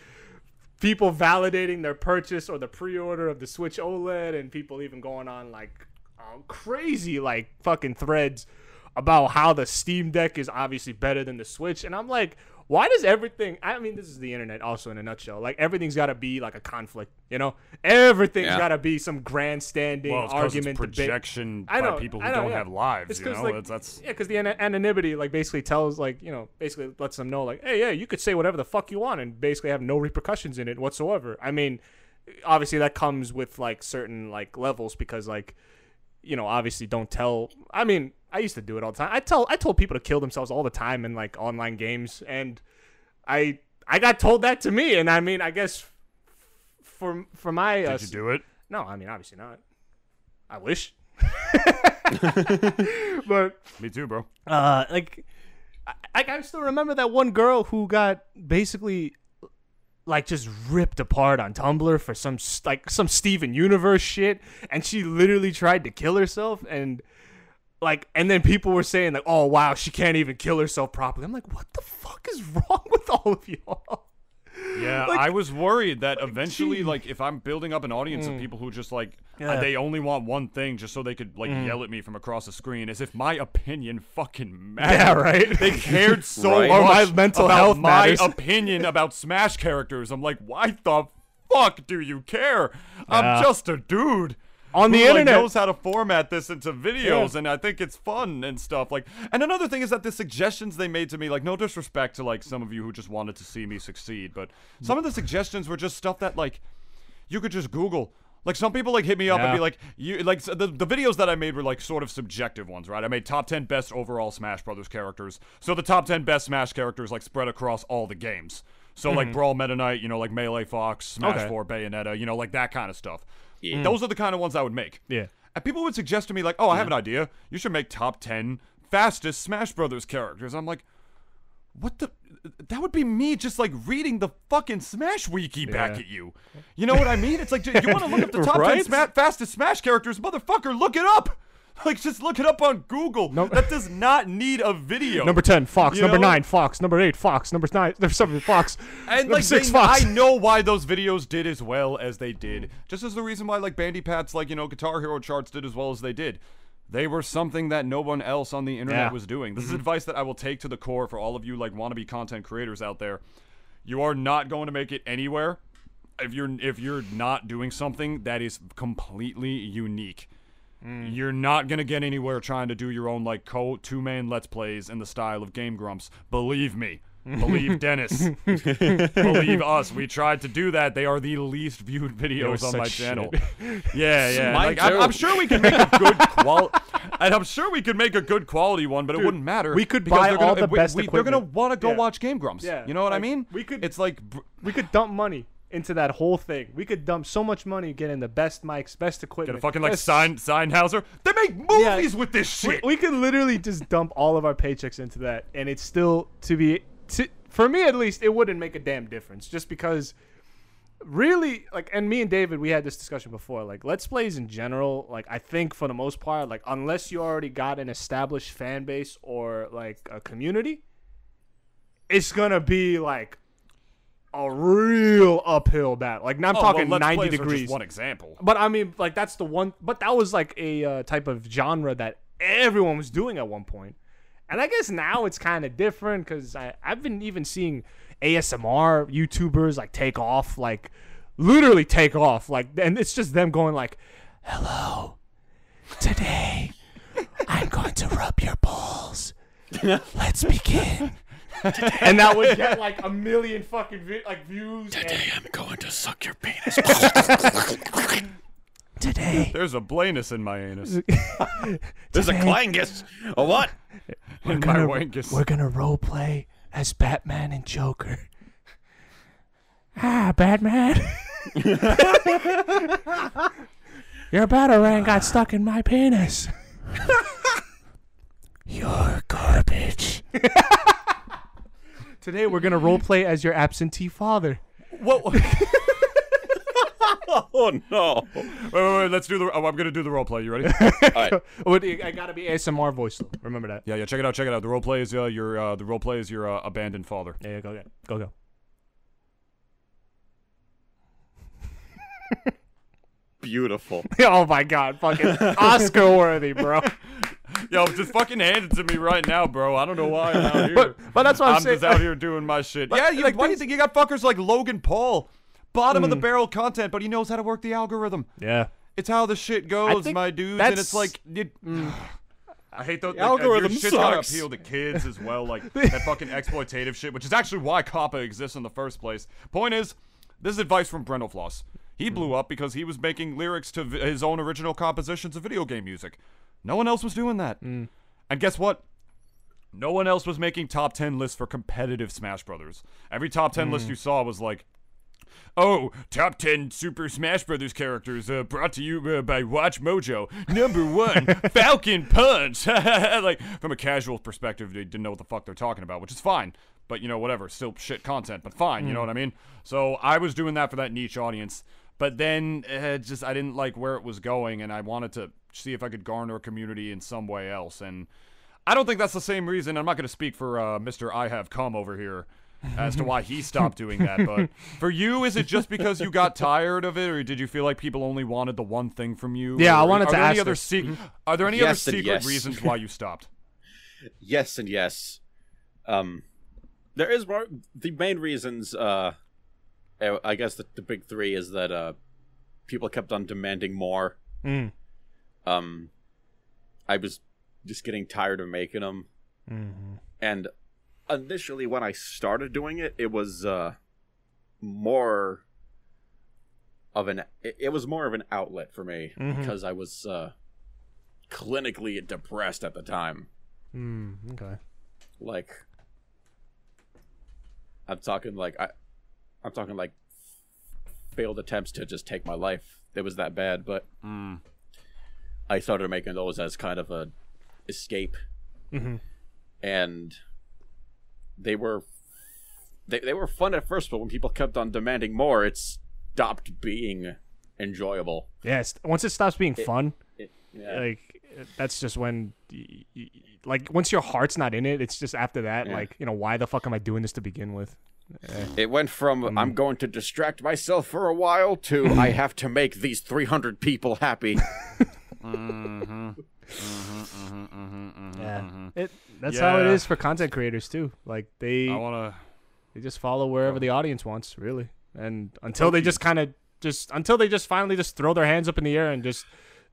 people validating their purchase or the pre-order of the Switch OLED, and people even going on like uh, crazy like fucking threads about how the Steam Deck is obviously better than the Switch, and I'm like, why does everything? I mean, this is the internet also in a nutshell. Like everything's got to be like a conflict, you know? Everything's Yeah. got to be some grandstanding well, it's 'cause argument it's debate. projection I know, people who I know, don't yeah. have lives. It's you 'cause, know, like, that's, that's Yeah, because the ana- anonymity like basically tells like you know basically lets them know like hey yeah you could say whatever the fuck you want and basically have no repercussions in it whatsoever. I mean, obviously that comes with like certain like levels because like you know obviously don't tell. I mean I used to do it all the time. I tell I told people to kill themselves all the time in like online games and I I got told that to me and I mean I guess for for my uh, did you do it? no I mean obviously not. I wish. [laughs] [laughs] but Me too, bro. uh like I, I I still remember that one girl who got basically like just ripped apart on Tumblr for some like some Steven Universe shit and she literally tried to kill herself and like and then people were saying like oh wow she can't even kill herself properly. I'm like what the fuck is [laughs] wrong with all of y'all? Yeah, Like- I was worried that eventually, gee. like, if I'm building up an audience of mm. people who just like Yeah. they only want one thing, just so they could like mm. yell at me from across the screen, as if my opinion fucking mattered. Yeah, right? They cared [laughs] so Right. Oh, much my mental about health my matters. [laughs] opinion about Smash characters. I'm like, why the fuck do you care? Yeah. I'm just a dude. On the who, like, internet. knows how to format this into videos, Yeah. and I think it's fun and stuff. Like, and another thing is that the suggestions they made to me, like, no disrespect to like some of you who just wanted to see me succeed, but some of the suggestions were just stuff that like you could just Google. Like some people like hit me up and be like, you like so the the videos that I made were like sort of subjective ones, right? I made top ten best overall Smash Brothers characters. So the top ten best Smash characters like spread across all the games. So like Brawl Meta Knight, you know, like Melee Fox, Smash Mm-hmm. Okay. 4, Bayonetta, you know, like that kind of stuff. Yeah. Mm. Those are the kind of ones I would make. Yeah. And people would suggest to me like, "Oh, I have an idea. You should make top 10 fastest Smash Brothers characters." I'm like, "What the that would be me just like reading the fucking Smash wiki back Yeah. at you. You know what I mean? It's like you want to look up the top 10 sma- fastest Smash characters, motherfucker, look it up. [laughs] Like just look it up on Google. No- That does not need a video. Number ten, Fox. You number know? nine, Fox. Number eight, Fox. Number nine, [laughs] number seven, Fox. And number like six, they- Fox. I know why those videos did as well as they did. Just as the reason why like Bandipat's like, you know, Guitar Hero charts did as well as they did. They were something that no one else on the internet Yeah. was doing. This is mm-hmm. advice that I will take to the core for all of you like wannabe content creators out there. You are not going to make it anywhere if you're if you're not doing something that is completely unique. Mm. You're not gonna get anywhere trying to do your own like co two man let's plays in the style of Game Grumps. Believe me. Believe [laughs] Dennis. Believe us. We tried to do that. They are the least viewed videos on my shit. channel. [laughs] Yeah, yeah. Like, I'm. I'm sure we can make a good [laughs] quality, and I'm sure we could make a good quality one, but it wouldn't matter. we could buy they're gonna- all the we- best we- They're gonna want to go Yeah. watch Game Grumps. Yeah, You know what I mean? we could- It's like. br- we could dump money into that whole thing. We could dump so much money getting the best mics, best equipment. Get a fucking like best- sign Sennheiser. They make movies with this We, shit. we could literally just dump all of our paychecks into that, and it's still to be to, for me at least, it wouldn't make a damn difference. Just because, really, like, and me and David, we had this discussion before. Like, let's plays in general, like, I think for the most part, like, unless you already got an established fan base or like a community, it's gonna be like a real uphill battle. Like, now I'm Oh, talking well, Let's 90 Plays are degrees. One example. But I mean, like that's the one. But that was like a uh, type of genre that everyone was doing at one point. And I guess now it's kind of different because I've been even seeing ASMR YouTubers like take off, like literally take off, like, and it's just them going like, "Hello, today I'm going to rub your balls. Let's begin." [laughs] and that would get like a million fucking vi- like views. and- I'm going to suck your penis. [laughs] today, There's a Blanus in my anus. [laughs] There's a clangus. A what? in my gonna- wankus. We're gonna role play as Batman and Joker. Ah, Batman. Your batarang got stuck in my penis. You're garbage. Today we're gonna role play as your absentee father. What? [laughs] [laughs] Oh no! wait, wait, wait. let's do the. Oh, I'm gonna do the role play. You ready? [laughs] All right. I gotta be ASMR voice though. Remember that. yeah, yeah. Check it out. Check it out. The role play is uh, your uh, the role play is your uh, abandoned father. Yeah, yeah, go, go, go, go. Beautiful. oh my god, fucking Oscar worthy, bro. Yo, just fucking hand it to me right now, bro. I don't know why I'm out [laughs] here. But but that's what I'm, saying. I'm saying. just out here doing my shit. But, yeah, you, like, why do you think you got fuckers like Logan Paul, bottom of the mm. barrel content, but he knows how to work the algorithm. Yeah. It's how the shit goes, my dudes, and it's like mm. it, [sighs] I hate those. The like, your algorithm shit's gotta appeal to kids as well, like [laughs] that fucking exploitative shit, which is actually why COPPA exists in the first place. Point is, this is advice from Brentalfloss. He blew up because he was making lyrics to his own original compositions of video game music. No one else was doing that. And guess what? No one else was making top 10 lists for competitive Smash Brothers. Every top 10 list you saw was like, Oh, top 10 Super Smash Brothers characters uh, brought to you uh, by Watch Mojo. Number one, [laughs] Falcon Punch. [laughs] like, from a casual perspective, they didn't know what the fuck they're talking about, which is fine. But, you know, whatever. Still shit content, but fine. You know what I mean? So I was doing that for that niche audience. But then uh, just I didn't like where it was going, and I wanted to see if I could garner a community in some way else. And I don't think that's the same reason. I'm not going to speak for uh, Mr. I Have Come over here as to why he [laughs] stopped doing that. But for you, is it just because you got tired of it, or did you feel like people only wanted the one thing from you? Yeah, I wanted are to there any ask other se- Are there any Yes other and secret yes. reasons why you stopped? [laughs] yes and yes. Um, there is more. The main reasons, uh, I I guess the, the big three is that uh, people kept on demanding more. Mm. Um, I was just getting tired of making them, Mm-hmm. and initially when I started doing it, it was uh more of an it, was more of an outlet for me Mhm. because I was uh clinically depressed at the time. Mm, okay. Like I'm talking like I I'm talking like failed attempts to just take my life. It was that bad, but Mm. I started making those as kind of a escape, Mhm. and they were they they were fun at first, but when people kept on demanding more, it stopped being enjoyable. Yeah. Once it stops being fun, It, yeah. like that's just when, like, once your heart's not in it, it's just after that, Yeah. like, you know, why the fuck am I doing this to begin with? It went from Mm. I'm going to distract myself for a while to mm. I have to make these 300 people happy. [laughs] Mm-hmm. Mm-hmm. Mm-hmm. mm-hmm. Yeah. It. That's how it is for content creators too. Like they I want to. they just follow wherever oh. the audience wants, really. And until they just kind of just until they just finally just throw their hands up in the air and just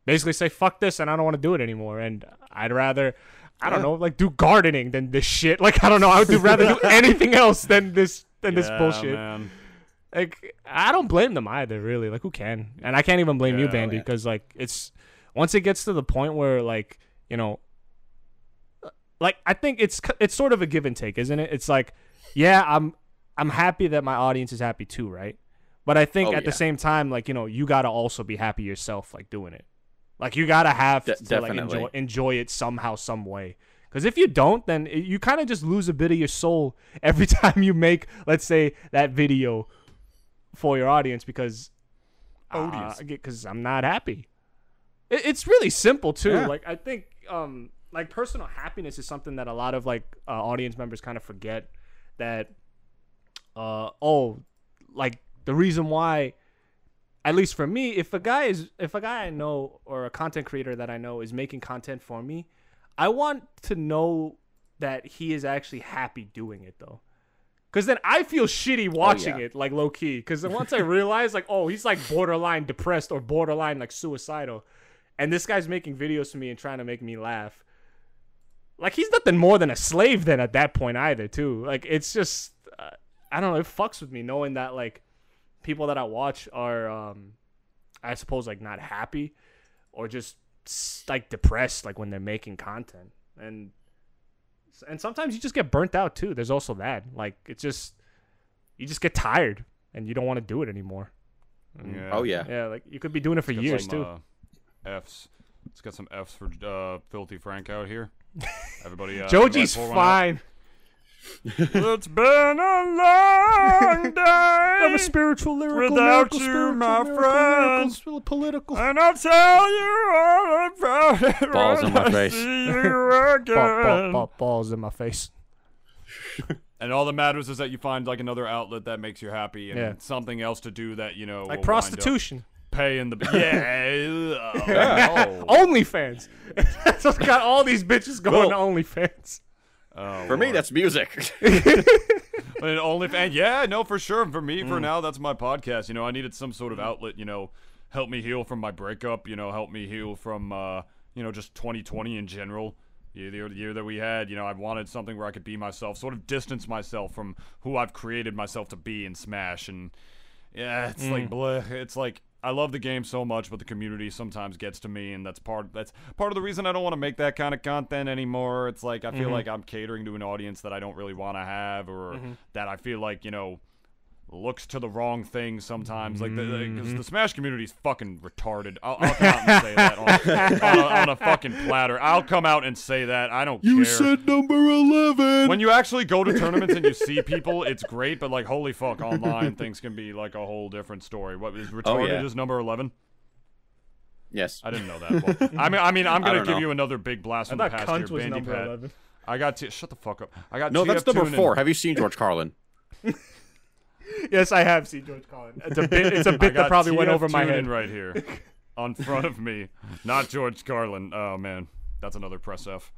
basically say fuck this and I don't want to do it anymore. And I'd rather I don't know, like do gardening than this shit. Like I don't know, I would do rather do [laughs] anything else than this than this bullshit. Man. Like I don't blame them either, really. Like who can? And I can't even blame you, Yeah, Bandy, yeah. because like it's once it gets to the point where like you know, like I think it's it's sort of a give and take, isn't it? It's like, yeah, I'm I'm happy that my audience is happy too, right? But I think Oh, at the same time, like you know, you gotta also be happy yourself, like doing it. Like you gotta have De- to like enjoy enjoy it somehow, some way. Because if you don't, then it, you kind of just lose a bit of your soul [laughs] every time you make, let's say, that video for your audience. Because Odious. because I'm not happy. It, it's really simple too. Yeah. Like I think, um, like personal happiness is something that a lot of like uh, audience members kind of forget. That, uh, oh, like the reason why at least for me, if a guy is if a guy I know or a content creator that I know is making content for me, I want to know that he is actually happy doing it though. Cause then I feel shitty watching yeah. it, like low key. Cause then once I realize, like, oh, he's like borderline depressed or borderline like suicidal, and this guy's making videos for me and trying to make me laugh. Like he's nothing more than a slave then at that point either, too. Like it's just, uh, I don't know, it fucks with me knowing that like people that I watch are, um, I suppose, like not happy or just like depressed, like when they're making content, and and sometimes you just get burnt out too. There's also that, like it's just you just get tired and you don't want to do it anymore. Yeah. Oh yeah. Yeah, like you could be doing it for Got years some, too. Uh, F's. Let's get some F's for uh, Filthy Frank out here. [laughs] Everybody. Uh, Joji's everybody pour fine. It's been a long day. [laughs] I'm a spiritual lyrical Without miracle, you, spiritual my miracle, friend. miracle, political. And I'll tell you all about it [laughs] Balls when in my I face. see [laughs] you again. Ball, ball, again. ball, balls in my face. And all that matters is that you find like another outlet that makes you happy and Yeah. something else to do that you know Like will wind up prostitution. paying the yeah. oh. OnlyFans. That's what's got all these bitches going Well- to OnlyFans. Oh, For me, that's music. [laughs] But an OnlyFans, yeah, no, for sure. For me, for mm. now, that's my podcast. You know, I needed some sort of mm. outlet. You know, help me heal from my breakup. You know, help me heal from, uh, you know, just 2020 in general. Yeah, the, year that we had, you know, I wanted something where I could be myself, sort of distance myself from who I've created myself to be in Smash. And yeah, it's like mm. bleh. It's like I love the game so much, but the community sometimes gets to me, and that's part that's part of the reason I don't want to make that kind of content anymore. It's like I feel mm-hmm. like I'm catering to an audience that I don't really want to have, or mm-hmm. that I feel like you know looks to the wrong thing sometimes. Like the because mm-hmm. the Smash community is fucking retarded. I'll, I'll come out and say that on, [laughs] on, a, on a fucking platter. I'll come out and say that. I don't you care. You said number 11. When you actually go to tournaments and you see people, it's great, but like holy fuck, online [laughs] things can be like a whole different story. What is oh, retarded Oh, yeah. is number eleven? yes. I didn't know that. Well, [laughs] I mean, I mean, I'm gonna give know. you another big blast I from the past cunt year, was Bandy number Pat. 11. I got t- shut the fuck up. I got No, that's TF number Toonin. four. Have you seen George Carlin? Yes, I have seen George Carlin. It's a bit. It's a [laughs] bit that probably went over my head. right here, on front of me. Not George Carlin. Oh man, that's another press F.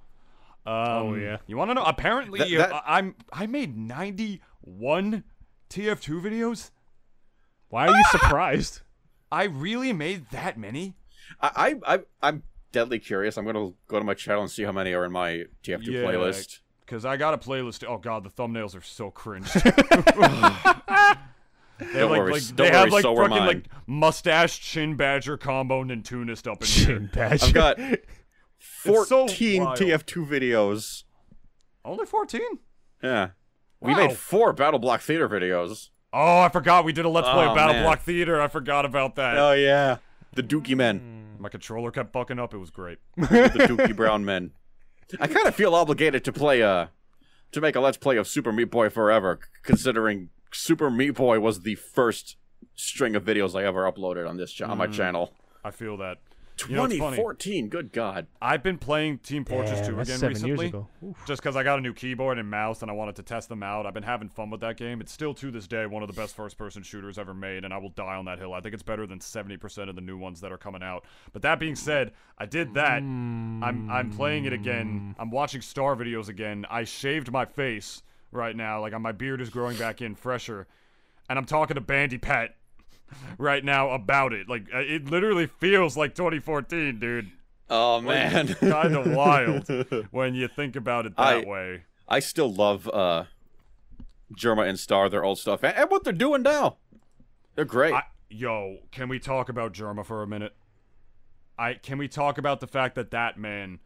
Um, Oh, yeah. You want to know? Apparently, That- that- uh, I'm I made 91 TF2 videos. Why are you surprised? I really made that many. I, I, I, I'm deadly curious. I'm gonna go to my channel and see how many are in my TF2 Yeah, playlist. Because I got a playlist. Oh god, the thumbnails are so cringe. [laughs] they have Don't like, worry, like don't they have like so fucking like mustache chin badger combo Nintoonist up in here. Chin badger. I've got [laughs] 14 wild. TF2 videos. Only 14. Yeah. We made four Battle Block Theater videos. Oh, I forgot we did a Let's Play Oh, of Battle man. Block Theater. I forgot about that. Oh, yeah. The Dookie Men. Mm. My controller kept fucking up. It was great. [laughs] the Dookie Brown Men. I kind of feel obligated to play uh to make a Let's Play of Super Meat Boy Forever, considering Super Meat Boy was the first string of videos I ever uploaded on this cha- on my channel. I feel that. You know, 2014, good God. I've been playing Team Fortress 2 again seven recently. years ago. Just because I got a new keyboard and mouse and I wanted to test them out. I've been having fun with that game. It's still to this day one of the best first person shooters ever made, and I will die on that hill. I think it's better than 70% of the new ones that are coming out. But that being said, I did that. I'm I'm playing it again. Mm. I'm watching Star videos again. I shaved my face right now. Like my beard is growing back in fresher. And I'm talking to Bandipat [laughs] right now about it. Like uh, it literally feels like 2014, dude. Oh man. Kind of [laughs] wild when you think about it that I- way. I still love uh Jerma and Star, their old stuff, and, and what they're doing now. They're great. I, yo, can we talk about Jerma for a minute? I can we talk about the fact that that man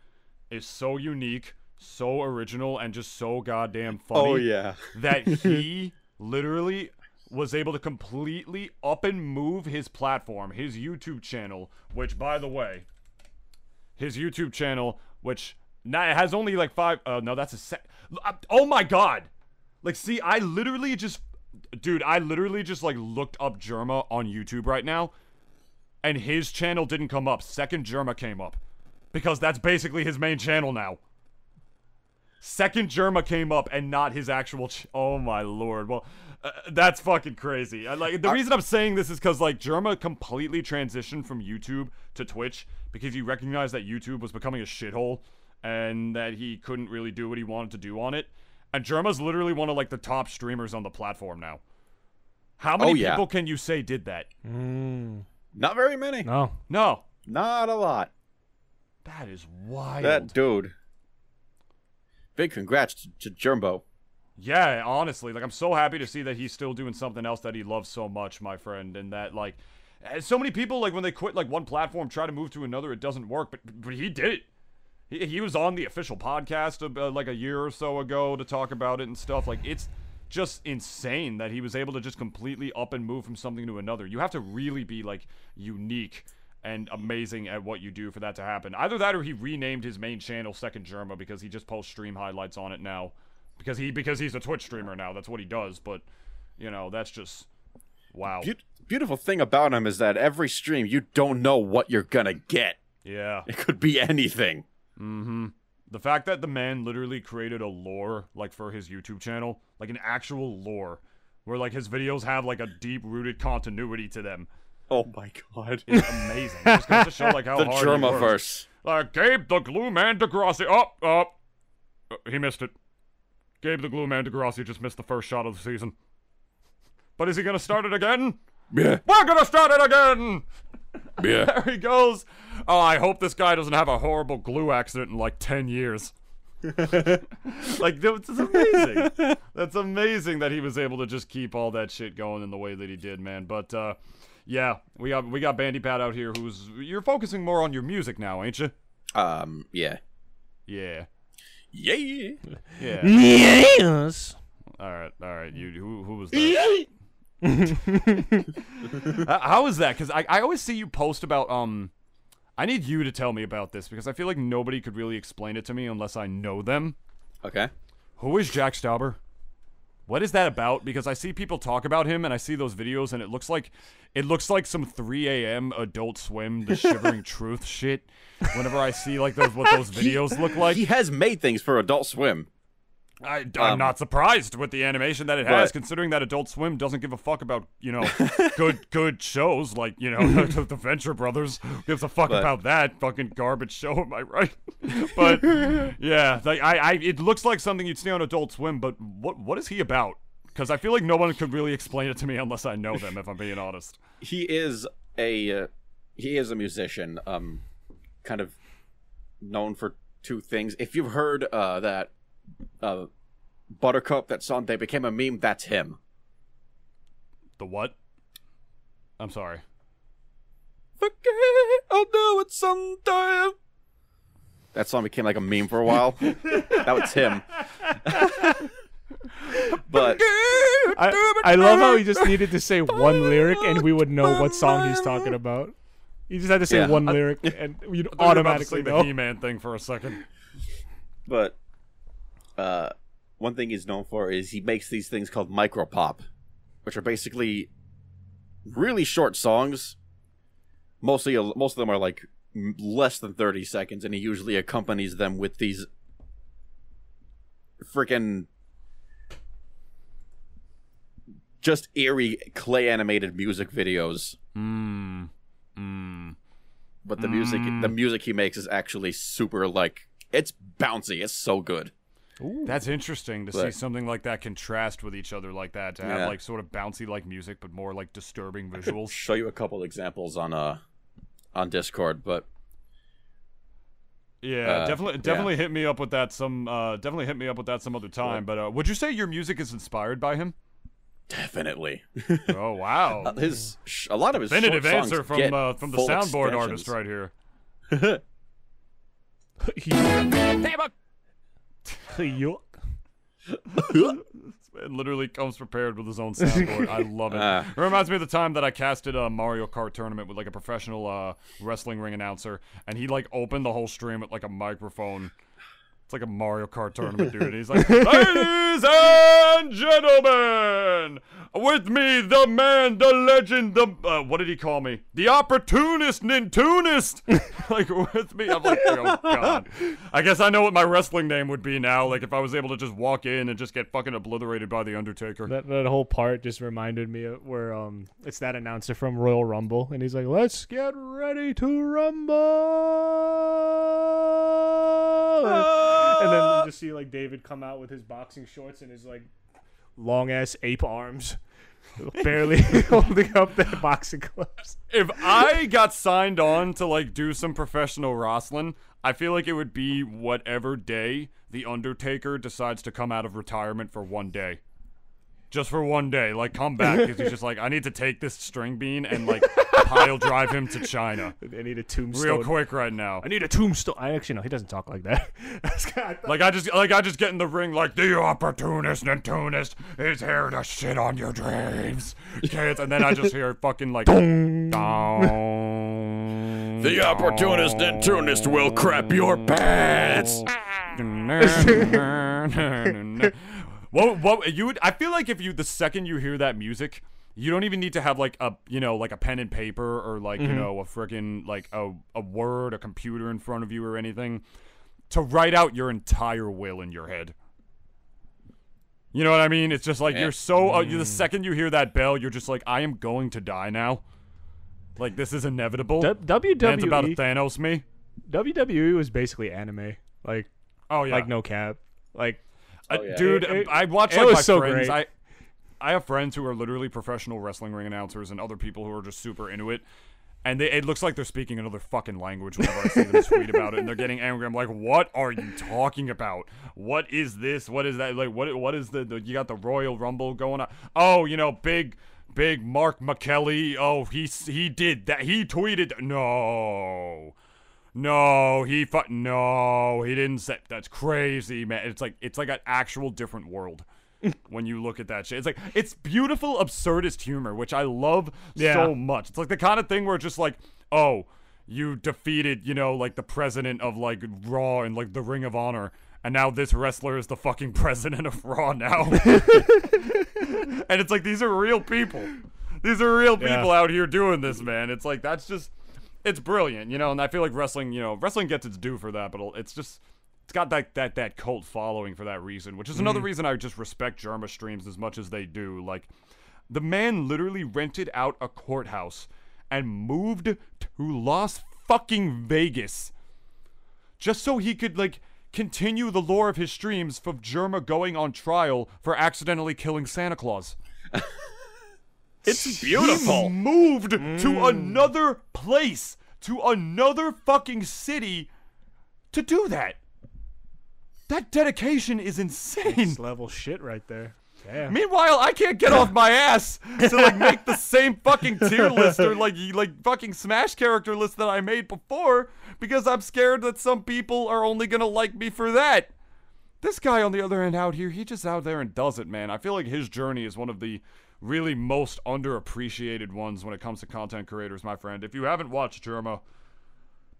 is so unique, so original, and just so goddamn funny. oh yeah. that [laughs] he literally was able to completely up and move his platform, his YouTube channel, which by the way, his YouTube channel, which now it has only like five. Uh, no, that's a sec. uh, Oh my god! Like, see, I literally just, dude, I literally just like looked up Jerma on YouTube right now, and his channel didn't come up. Second Jerma came up, because that's basically his main channel now. Second Jerma came up and not his actual. Oh my lord! Well, uh, that's fucking crazy. I, like the reason I'm saying this is because like Jerma completely transitioned from YouTube to Twitch because he recognized that YouTube was becoming a shithole and that he couldn't really do what he wanted to do on it. And Jerma's literally one of like the top streamers on the platform now. How many Oh, yeah. people can you say did that? Not very many. No. No, Not a lot. that is wild. That dude. Big congrats to, to Jumbo. Yeah, honestly, like I'm so happy to see that he's still doing something else that he loves so much, my friend, and that like eh, so many people like when they quit like one platform try to move to another it doesn't work, but but he did it. He, he was on the official podcast uh, like a year or so ago to talk about it and stuff. Like it's just insane that he was able to just completely up and move from something to another. You have to really be like unique and amazing at what you do for that to happen. Either that or he renamed his main channel Second Jerma because he just posts stream highlights on it now. Because he because he's a Twitch streamer now. That's what he does. But you know, that's just wow. Beau- beautiful thing about him is that every stream you don't know what you're gonna get. Yeah. It could be anything. Mm-hmm. The fact that the man literally created a lore like for his YouTube channel, like an actual lore, where like his videos have like a deep rooted continuity to them, Oh my god. it's amazing. It just goes to show like how [laughs] the hard. Jermaverse. Like Gabe the Glue Man Degrassi. Up, up. Uh, he missed it. Gabe the Glue Man Degrassi just missed the first shot of the season. But is he gonna start it again? Yeah. We're gonna start it again. [laughs] Yeah. There he goes. Oh, I hope this guy doesn't have a horrible glue accident in like 10 years. [laughs] like, that's amazing. That's amazing that he was able to just keep all that shit going in the way that he did, man. But, uh, yeah, we got we got Bandipat out here who's you're focusing more on your music now, ain't you? Um. Yeah. Yeah. Yeah. Yeah. Yes. all right. All right. You who who was that? [laughs] How is that? Because I, I always see you post about um. I need you to tell me about this because I feel like nobody could really explain it to me unless I know them. Okay. Who is Jack Stauber? What is that about? Because I see people talk about him and I see those videos and it looks like it looks like some 3 a.m. Adult Swim, the [laughs] Shivering Truth shit. Whenever I see like those what those videos look like, He has made things for Adult Swim. I, I'm Um, not surprised with the animation that it has, but- considering that Adult Swim doesn't give a fuck about you know [laughs] good good shows like you know [laughs] the Venture Brothers. Gives a fuck But- about that fucking garbage show? Am I right? [laughs] but yeah, like I, I, it looks like something you'd see on Adult Swim. But what what is he about? Because I feel like no one could really explain it to me unless I know them. If I'm being honest. He is a uh, he is a musician. Um, kind of known for two things. If you've heard uh that uh Buttercup that song they became a meme, that's him. The what? I'm sorry. Forget, I'll do it sometime. That song became like a meme for a while. [laughs] that was him. [laughs] but I, I love how he just needed to say one lyric and we would know what song he's talking about. He just had to say Yeah. one lyric [laughs] and you'd I thought you were about to automatically sing the know. He-Man thing for a second. but uh one thing he's known for is he makes these things called micropop, which are basically really short songs. Mostly most of them are like less than 30 seconds and he usually accompanies them with these freaking just eerie clay animated music videos. Mmm. Mmm. But the music the mm. music he makes is actually super like it's bouncy. It's so good. That's interesting to see something like that contrast with each other like that. To have Yeah. like sort of bouncy like music, but more like disturbing visuals. show you a couple examples on uh on Discord, but Yeah, Uh, definitely, yeah. definitely hit me up with that some. Uh, definitely hit me up with that some other time. But uh, would you say your music is inspired by him? definitely [laughs] Oh wow, his a lot of his definitive short songs answer from uh, from the full soundboard artist right here. [laughs] [laughs] Yo- This man literally comes prepared with his own soundboard. I love it. [laughs] Ah. it reminds me of the time that I casted a Mario Kart tournament with like a professional uh, wrestling ring announcer, and he like opened the whole stream with like a microphone. It's like a Mario Kart tournament, dude. And he's [laughs] like, "Ladies and gentlemen, with me, the man, the legend, the uh, what did he call me? The opportunist, Nintoonist." [laughs] like with me, I'm like, "Oh god." I guess I know what my wrestling name would be now. Like if I was able to just walk in and just get fucking obliterated by the Undertaker. That that whole part just reminded me of where um it's that announcer from Royal Rumble and he's like, "Let's get ready to rumble," [laughs] and then you [laughs] just see like David come out with his boxing shorts and his like long ass ape arms, [laughs] barely holding up the boxing gloves. if I got signed on to like do some professional wrestling, I feel like it would be whatever day the Undertaker decides to come out of retirement for one day. Just for one day, like come back because he's just like, I need to take this string bean and like [laughs] pile drive him to China I need a tombstone. real quick right now. I need a tombstone. I actually know he doesn't talk like that. [laughs] That's kinda- I thought- Like I just like I just get in the ring like the opportunist Nintoonist is here to shit on your dreams, kids, and then I just hear fucking like down. The opportunist and tunist will crap your pants. [laughs] what? What? You would? I feel like if you the second you hear that music, you don't even need to have like a you know like a pen and paper or like Mm-hmm. you know a freaking like a a word, a computer in front of you or anything to write out your entire will in your head. You know what I mean? It's just like Yeah. you're so uh, you- the second you hear that bell, you're just like I am going to die now. Like this is inevitable. D- WWE Man's about to Thanos me. WWE was basically anime, like Oh yeah. like no cap, like Uh, Oh, yeah. dude, It- it- I watch it like was my so friends. great. I I have friends who are literally professional wrestling ring announcers and other people who are just super into it. And they, it looks like they're speaking another fucking language whenever I see them tweet about it, and they're getting angry. I'm like, "What are you talking about? What is this? What is that? Like, what? What is the? the you got the Royal Rumble going on? Oh, you know, big, big Mark McKelly. Oh, he he did that. He tweeted. No, no, he fu- no, he didn't say. That's crazy, man. It's like it's like an actual different world [laughs] when you look at that shit. It's like it's beautiful absurdist humor, which I love Yeah. so much. It's like the kind of thing where it's just like, oh, you defeated, you know, like the president of like Raw and like the Ring of Honor. And now this wrestler is the fucking [laughs] president of Raw now. [laughs] and it's like these are real people. These are real Yeah. people out here doing this, man. It's like that's just it's brilliant, you know, and I feel like wrestling, you know, wrestling gets its due for that, but it's just it's got that that that cult following for that reason, which is another mm-hmm. reason I just respect Jerma streams as much as they do. Like the man literally rented out a courthouse and moved to Las fucking Vegas just so he could like continue the lore of his streams of Jerma going on trial for accidentally killing Santa Claus. [laughs] It's beautiful. He moved to mm. another place, to another fucking city to do that. That dedication is insane. next level shit right there. Damn. Meanwhile, I can't get off my ass to like make the same fucking tier list or like like fucking Smash character list that I made before because I'm scared that some people are only gonna like me for that. This guy, on the other hand, out here, he just out there and does it, man. I feel like his journey is one of the really most underappreciated ones when it comes to content creators, my friend. If you haven't watched Jerma,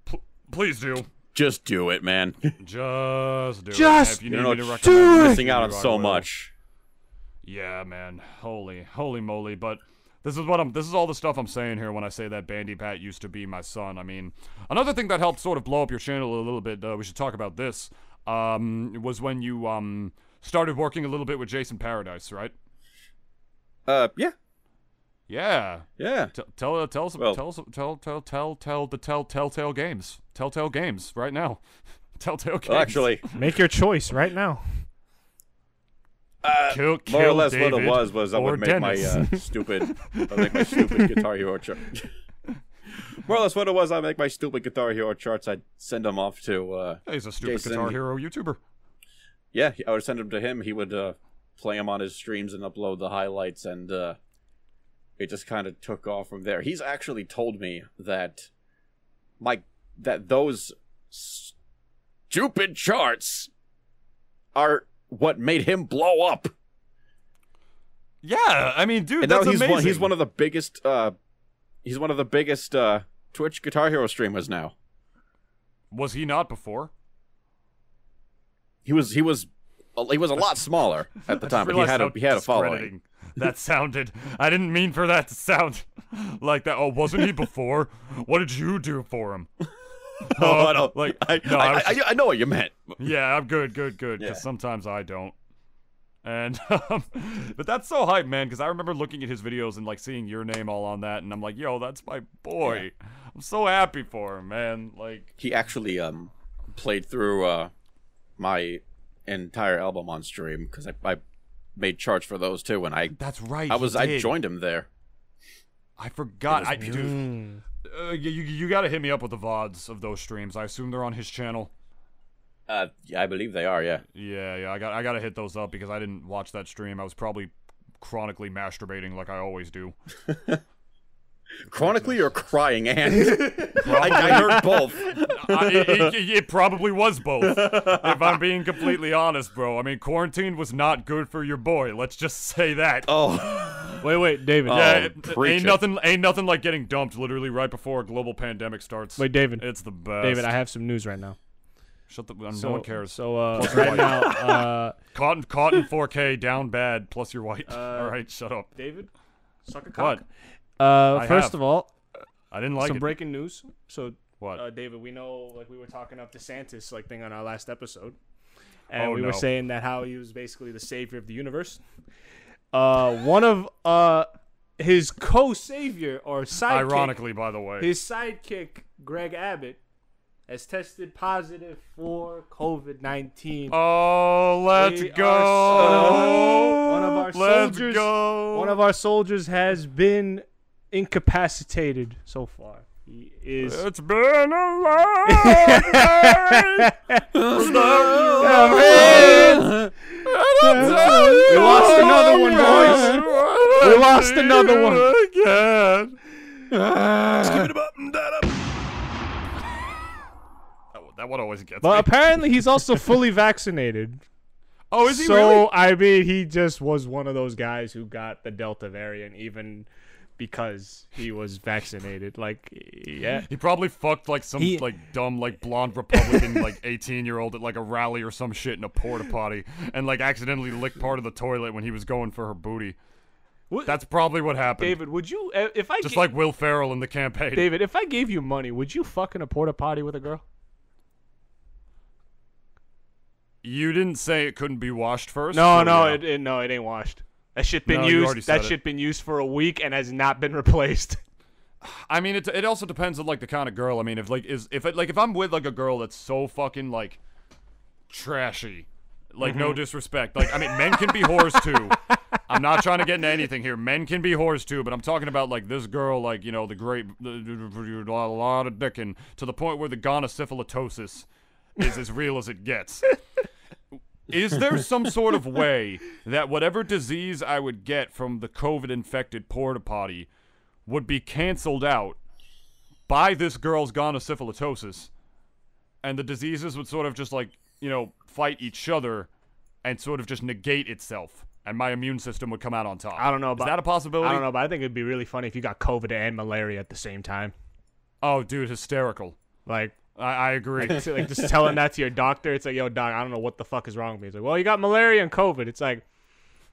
pl- please do. Just do it, man. Just do Just it. If you You need know, me to do recommend missing out on so will. much. Yeah, man. Holy, holy moly. But this is what I'm this is all the stuff I'm saying here when I say that Bandipat used to be my son. I mean, another thing that helped sort of blow up your channel a little bit, uh, we should talk about this. Um was when you um started working a little bit with Jason Paradise, right? Uh, yeah, Yeah. yeah. T- tell uh, tell us Well- tell us tell tell tell tell the tell telltale games. Telltale games right now. [laughs] Telltale games. Well, actually, Make your choice right now. uh, kill, kill more or less David what it was was I would make my uh, [laughs] stupid, I make my stupid Guitar Hero chart. [laughs] more or less what it was, I make my stupid Guitar Hero charts. I'd send them off to, uh, He's a stupid Jason- Guitar Hero YouTuber. yeah, I would send them to him. He would uh, play him on his streams and upload the highlights, and uh, it just kind of took off from there. He's actually told me that my that those stupid charts are what made him blow up. Yeah, I mean, dude, and that's he's amazing. one, he's one of the biggest uh, he's one of the biggest uh, Twitch Guitar Hero streamers now. Was he not before? He was he was he was a lot smaller at the [laughs] time, but he had a he had a following. That sounded. I didn't mean for that to sound [laughs] like that. Oh, wasn't he before? What did you do for him? [laughs] Oh, Uh, I don't like I, no, I, I I, I know what you meant. Yeah, I'm good, good, good. Because Yeah. sometimes I don't. And, um, but that's so hype, man. Because I remember looking at his videos and like seeing your name all on that, and I'm like, yo, that's my boy. I'm so happy for him, man. Like, He actually um played through uh my entire album on stream because I, I made charts for those too, and I that's right. I he was I joined him there. I forgot. I, was dude, Mm. uh, you, you, you got to hit me up with the vods of those streams. I assume they're on his channel. Uh, yeah, I believe they are. Yeah. Yeah, yeah. I got I got to hit those up because I didn't watch that stream. I was probably chronically masturbating like I always do. [laughs] Chronically or crying and [laughs] I, I heard both. I, it, it- it probably was both. If I'm being completely honest, bro. I mean, quarantine was not good for your boy. Let's just say that. Oh, Wait, wait, David. Oh. yeah, it- ain't it. nothing. Ain't nothing like getting dumped literally right before a global pandemic starts. Wait, David. It's the best. David, I have some news right now. Shut the. no one cares. So uh, Plus right now, uh, Cotton, cotton 4K down bad. Plus you're white. Uh, [laughs] All right, shut up. David, suck a cock. What? Uh, first have. of all, I didn't like some it. breaking news. So, what? uh, David, we know like we were talking up DeSantis like thing on our last episode, and Oh, we were saying that how he was basically the savior of the universe. Uh, one of uh his co-savior or sidekick, Ironically, by the way. his sidekick Greg Abbott has tested positive for COVID nineteen. oh, let's are go. so- one of our let's soldiers- go. One of our soldiers has been incapacitated so far. He is. It's been a long [laughs] day. We lost another one, boys. We lost another one. Again. Ah. That one- always gets But me. apparently, he's also fully vaccinated. [laughs] Oh, is he so really? I mean, he just was one of those guys who got the Delta variant, even because he was vaccinated. Like, yeah. He probably fucked like some He- like dumb like blonde Republican like [laughs] 18 year old at like a rally or some shit in a porta potty and like accidentally licked part of the toilet when he was going for her booty. What- That's probably what happened. David, would you uh, if I Just ga- like Will Ferrell in the campaign. David, if I gave you money, would you fuck in a porta potty with a girl? You didn't say it couldn't be washed first. No, so no, it, it no, it ain't washed. That shit been No, used. That it. shit been used for a week and has not been replaced. I mean, it it also depends on like the kind of girl. I mean, if like is if it like if I'm with like a girl that's so fucking like trashy, like Mm-hmm. no disrespect. Like I mean, men can be whores too. I'm not trying to get into anything here. Men can be whores too, but I'm talking about like this girl, like you know, the great, a lot of dicking to the point where the gonosyphilitosis is as real as it gets. Is there some sort of way that whatever disease I would get from the COVID infected porta potty would be canceled out by this girl's gonosyphilitosis and the diseases would sort of just like, you know, fight each other and sort of just negate itself and my immune system would come out on top. I don't know, Is but that a possibility? I don't know, but I think it'd be really funny if you got COVID and malaria at the same time. Oh, dude, hysterical. Like, I, I agree. like, like just telling that to your doctor. It's like, yo, doc, I don't know what the fuck is wrong with me. It's like, well, you got malaria and COVID. It's like,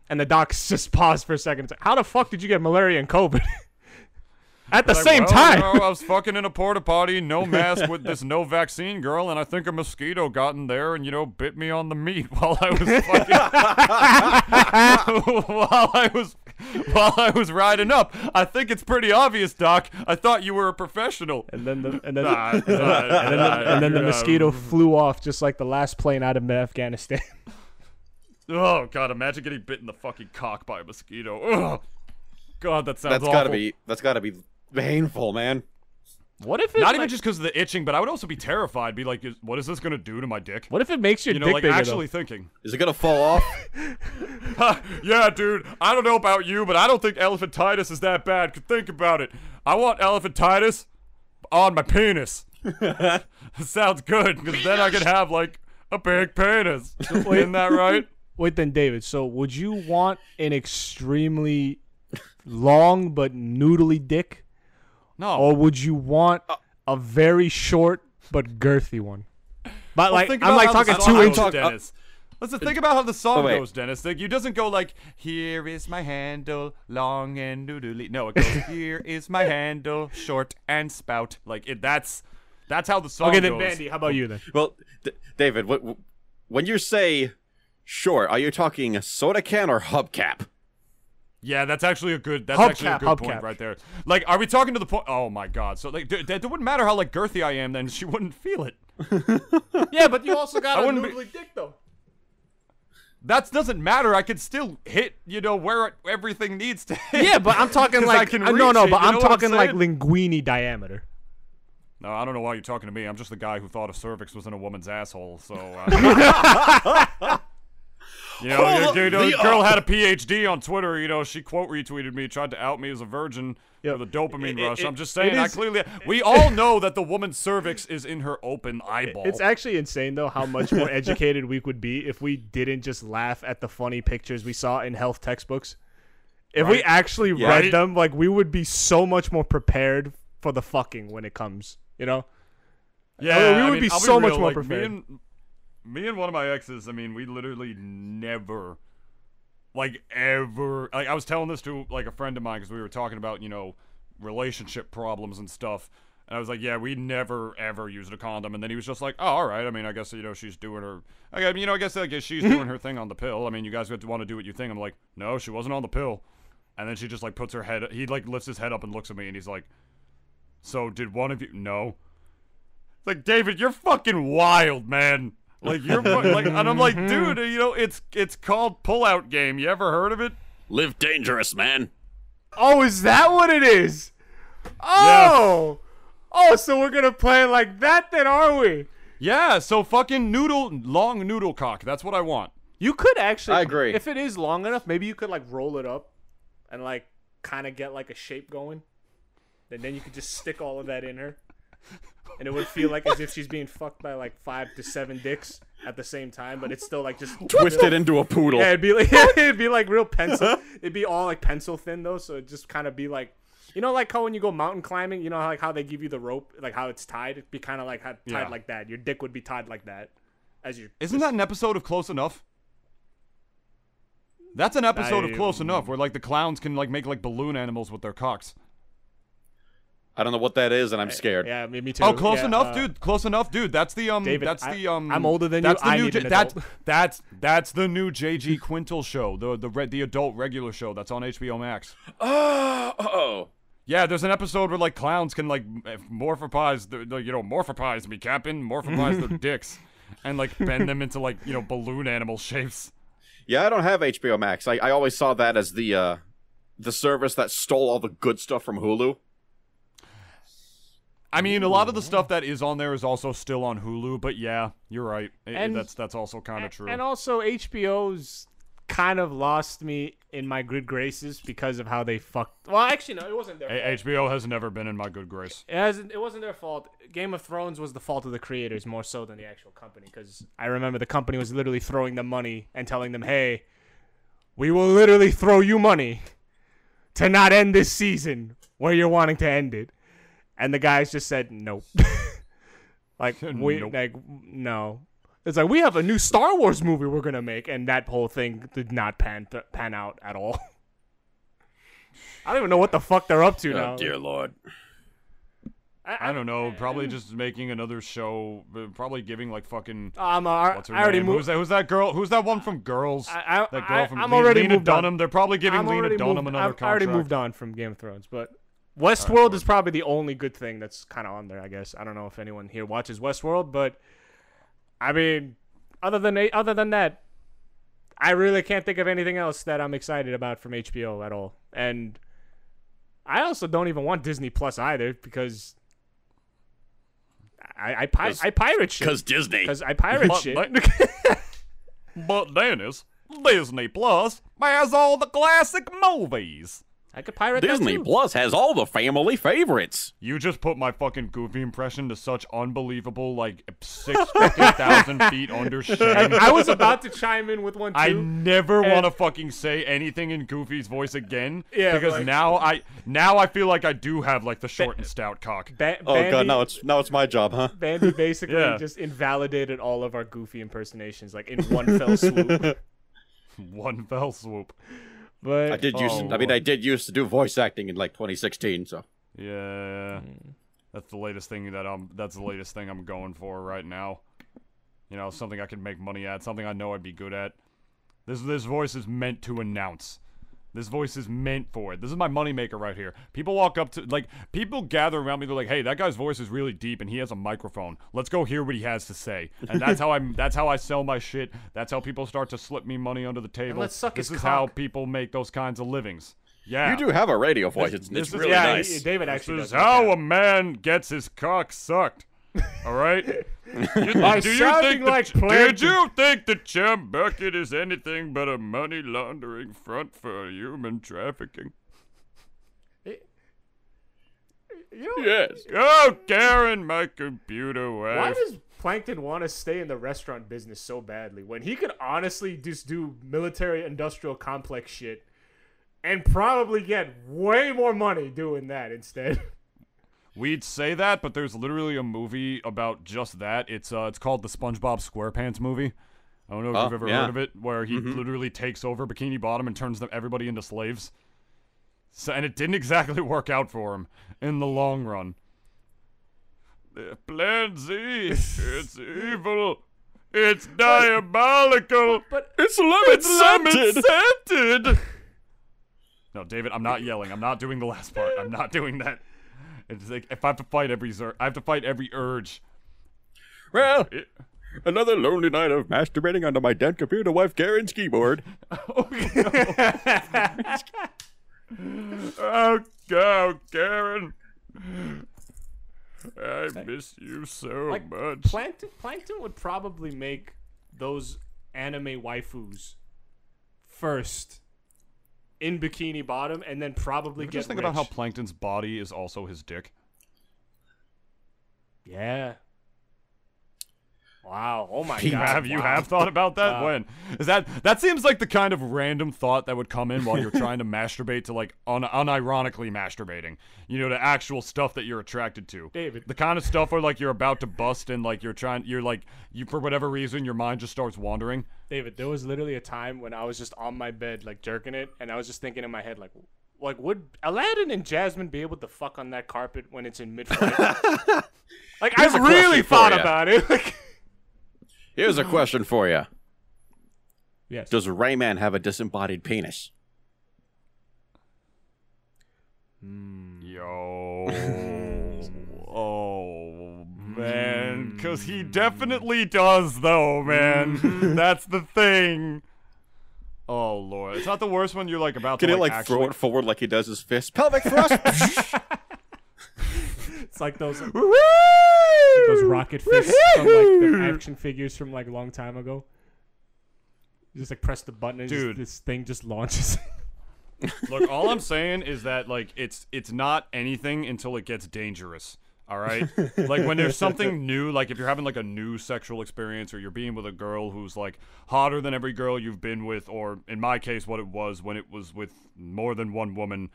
and the doc's [laughs] just paused for a second. It's like, how the fuck did you get malaria and COVID? [laughs] at the Like, same well, time. you know, I was fucking in a porta potty, no [laughs] mask with this no vaccine girl, and I think a mosquito got in there and you know bit me on the meat while I was fucking while I was [laughs] while I was riding up. I think it's pretty obvious, Doc. I thought you were a professional. and then the and then, Nah, and then, nah, and then, the, and then the mosquito flew off just like the last plane out of Afghanistan. [laughs] Oh god, imagine getting bit in the fucking cock by a mosquito. Ugh. God, that sounds That's awful. gotta be that's gotta be painful, man. What if it Not like, even just because of the itching, but I would also be terrified. Be like, is- what is this gonna do to my dick? What if it makes your You know, dick like bigger? though? actually thinking. Is it gonna fall off? [laughs] [laughs] yeah, dude. I don't know about you, but I don't think elephantitis is that bad. 'Cause Think about it. I want elephantitis on my penis. [laughs] Sounds good, because then I could have like a big penis. Isn't that right? Wait, then, David. So, would you want an extremely long but noodly dick, No. or would you want uh, a very short but girthy one? But Well, like, think I'm like talking song two inches. talk- uh, Dennis. Let's just think about how the song Oh, goes, Dennis. Like, you doesn't go like, "Here is my handle, long and doodly." No, it goes, [laughs] "Here is my handle, short and spout." Like it. That's that's how the song goes. Okay, then. Bandy. How about you then? well, D- David, what, when you say short, are you talking soda can or hubcap? Yeah, that's actually a good. That's Hubcap, actually a good hubcap. point right there. Like, are we talking to the point? Oh my god! So like, d- d- it wouldn't matter how like girthy I am, then she wouldn't feel it. [laughs] yeah, but you also got I a wouldn't be- noodly dick though. That doesn't matter. I could still hit, you know, where everything needs to hit. Yeah, but I'm talking [laughs] 'Cause I like can uh, no, no, it, but I'm know what I'm talking like linguini diameter. No, I don't know why you're talking to me. I'm just the guy who thought a cervix was in a woman's asshole. So, uh, [laughs] you know, Hold you, you know, [laughs] the girl had a PhD on Twitter. You know, she quote retweeted me, tried to out me as a virgin Yep. for the dopamine It- it- rush. I'm just it saying, I clearly, we all know that the woman's cervix is in her open eyeball. It's actually insane though how much more [laughs] educated we would be if we didn't just laugh at the funny pictures we saw in health textbooks. If we actually Yeah. read Right. them, like we would be so much more prepared for the fucking when it comes. You know? Yeah, we I would mean, be I'll so much real, more like, prepared. Me and, one of my exes, I mean, we literally never, like, ever. Like, I was telling this to like a friend of mine because we were talking about you know relationship problems and stuff. And I was like, yeah, we never ever used a condom. And then he was just like, oh, all right. I mean, I guess you know she's doing her. I mean, you know, I guess I guess she's [laughs] doing her thing on the pill. I mean, you guys want to do what you think. I'm like, no, she wasn't on the pill. And then she just like puts her head. He like lifts his head up and looks at me, and he's like, so did one of you? No. It's like David, you're fucking wild, man. Like you're like, and I'm like, mm-hmm. dude, you know, it's it's called pullout game. You ever heard of it? Live dangerous, man. Oh, is that what it is? Oh, oh, so we're gonna play like that then, are we? Yeah. So fucking noodle, long noodle cock. That's what I want. You could actually. I agree. If it is long enough, maybe you could like roll it up, and like kind of get like a shape going, and then you could just stick all of that in her, [laughs] and it would feel like as if she's being fucked by like five to seven dicks at the same time, but it's still like just Twisted into a poodle. Yeah, it'd be like [laughs] it'd be like real pencil. [laughs] It'd be all like pencil thin though, so it'd just kind of be like, you know, like how when you go mountain climbing, you know, like how they give you the rope, like how it's tied. It'd be kind of like tied Yeah. like that. Your dick would be tied like that, as you. Isn't that an episode of Close Enough? That's an episode of Close I- Enough where like the clowns can like make like balloon animals with their cocks. I don't know what that is, and I'm scared. Yeah, me, me too. Oh, close Yeah, enough, uh, dude. Close enough, dude. That's the um. David, that's I- the um. I'm older than you, that's The I new need J- an that's adult. [laughs] that's that's the new JG Quintel show. The the red the adult regular show that's on HBO Max. Oh, oh. Yeah, there's an episode where like clowns can like morphopize, the, the, you know, morphopize me, Captain, morphopize their [laughs] dicks, and like bend them into like you know balloon animal shapes. Yeah, I don't have HBO Max. I, I always saw that as the uh, the service that stole all the good stuff from Hulu. I mean, a lot of the stuff that is on there is also still on Hulu, but yeah, you're right. It- And- that's that's also kind of true. And also HBO's kind of lost me in my good graces because of how they fucked. Well, actually, no, it wasn't their. A- fault. HBO has never been in my good grace. It hasn't. It wasn't their fault. Game of Thrones was the fault of the creators more so than the actual company. Because I remember the company was literally throwing them money and telling them, "Hey, we will literally throw you money to not end this season where you're wanting to end it," and the guys just said, "Nope." [laughs] like [laughs] we Nope. like no. It's like we have a new Star Wars movie we're gonna make, and that whole thing did not pan pan out at all. [laughs] I don't even know what the fuck they're up to now. Oh dear lord. I don't know. Probably just making another show. uh, Probably giving like fucking. Um, I, What's her I already name? moved. Who's that? Who's that girl? Who's that one from Girls? I, I, that girl from I'm Le- already Lena moved on. Dunham. They're probably giving I'm Lena Dunham moved, another I've already moved on from Game of Thrones, but Westworld is probably the only good thing that's kind of on there. I guess I don't know if anyone here watches Westworld, but I mean, other than other than that, I really can't think of anything else that I'm excited about from HBO at all. And I also don't even want Disney Plus either because I I, pi- 'Cause- I pirate shit Because Disney. because I pirate But shit. they- [laughs] But Dennis, Disney Plus has all the classic movies. I could pirate that Disney too. Plus has all the family favorites. You just put my fucking goofy impression to such unbelievable, like six fucking thousand [laughs] feet under shame. I was about to chime in with one too. I never And- want to fucking say anything in Goofy's voice again. Yeah, because like- now I now I feel like I do have like the short and stout cock. Ba- Oh Bandy, god, now it's now it's my job, huh? Bandy basically Yeah. just invalidated all of our goofy impersonations like in one fell [laughs] swoop. One fell swoop. But I did use Oh, I mean I did used to do voice acting in like 2016, so Yeah, that's the latest thing that I'm. That's the latest thing I'm going for right now. You know, something I can make money at, something I know I'd be good at. This this voice is meant to announce. This voice is meant for it. This is my moneymaker right here. People walk up to like people gather around me. They're like, "Hey, that guy's voice is really deep, and he has a microphone. Let's go hear what he has to say." And that's how I'm. [laughs] That's how I sell my shit. That's how people start to slip me money under the table. let's suck this his is how people make those kinds of livings. Yeah, you do have a radio voice. It's, this it's is- really yeah, nice. he- David This actually is does how like a man gets his cock sucked. All right. [laughs] You- By do you sounding think that like Ch- Plankton. Did you think that Chum Bucket is anything but a money laundering front for human trafficking? You know, Yes. Oh, Karen, my computer wife. why does Plankton want to stay in the restaurant business so badly when he could honestly just do military industrial complex shit and probably get way more money doing that instead? [laughs] We'd say that, but there's literally a movie about just that. It's uh, it's called the SpongeBob SquarePants movie. I don't know if Oh, you've ever yeah. heard of it, where he literally takes over Bikini Bottom and turns them everybody into slaves. So, and it didn't [laughs] exactly work out for him in the long run. Plan Z, it's evil, it's diabolical, But it's lemon scented. No, David, I'm not yelling. I'm not doing the last part. I'm not doing that. It's like if I have to fight every zer- I have to fight every urge. Well, It- another lonely night of masturbating onto my dead computer wife Karen's keyboard. [laughs] Oh, oh go, Karen. I miss you so Like, much. Plankton, Plankton would probably make those anime waifus first in Bikini Bottom, and then probably get Just think rich. about how Plankton's body is also his dick. yeah. Wow. Oh my You god. have you wow. have thought about that? Wow. When is that? That seems like the kind of random thought that would come in while you're [laughs] trying to masturbate to like un- unironically masturbating. You know, to actual stuff that you're attracted to. David. the kind of stuff where like you're about to bust and like you're trying, you're like you for whatever reason your mind just starts wandering. David, there was literally a time when I was just on my bed, like jerking it, and I was just thinking in my head, like, like would Aladdin and Jasmine be able to fuck on that carpet when it's in mid-flight? [laughs] like, Here's I a really thought about it. [laughs] Like, Here's a mm-hmm. question for you: yes. Does Rayman have a disembodied penis? Hmm. Yo. oh man, hmm. because he definitely does though, man. Hmm. [laughs] That's the thing. Oh lord, it's not the worst one you're like about Can to he like actually. throw it forward like he does his fist? Pelvic thrust. [laughs] [laughs] It's like those like those rocket fists from like the action figures from like a long time ago. You just like press the button and just- Dude. this thing just launches. [laughs] Look, all I'm saying is that like it's it's not anything until it gets dangerous. All right, like when there's something [laughs] new, like if you're having like a new sexual experience, or you're being with a girl who's like hotter than every girl you've been with, or in my case, what it was when it was with more than one woman.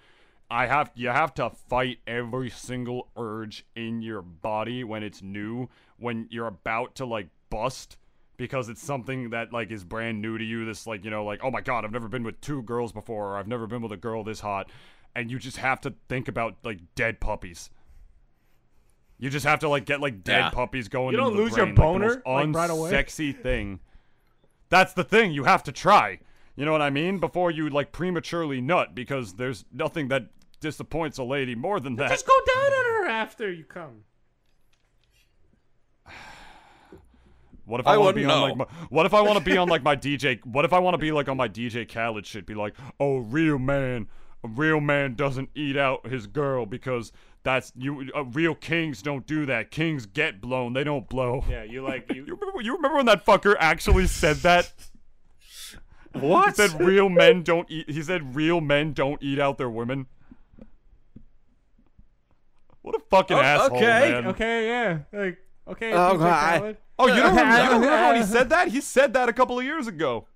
I have you have to fight every single urge in your body when it's new, when you're about to like bust because it's something that like is brand new to you. This like you know like oh my god, I've never been with two girls before, or I've never been with a girl this hot, and you just have to think about like dead puppies. You just have to like get like dead Yeah. puppies going. You don't into the lose your brain, like, the boner, most like, right away? unsexy thing. That's the thing. You have to try. You know what I mean? Before you like prematurely nut, because there's nothing that disappoints a lady more than that. just go down on her after you come. [sighs] What if I, I want to be wouldn't on like my, What if I want to be on like my [laughs] DJ? What if I want to be like on my DJ Khaled shit? Be like, oh, real man, a real man doesn't eat out his girl because that's you. Uh, real kings don't do that. Kings get blown. They don't blow. Yeah, you like You [laughs] you. remember? You remember when that fucker actually said that? [laughs] what? He what? said real men don't eat. He said real men don't eat out their women. What a fucking Oh, asshole, okay, man. Okay, yeah, like okay. Oh, DJ God. Oh, you don't remember, [laughs] you don't [laughs] remember when he Uh, said that? He said that a couple of years ago.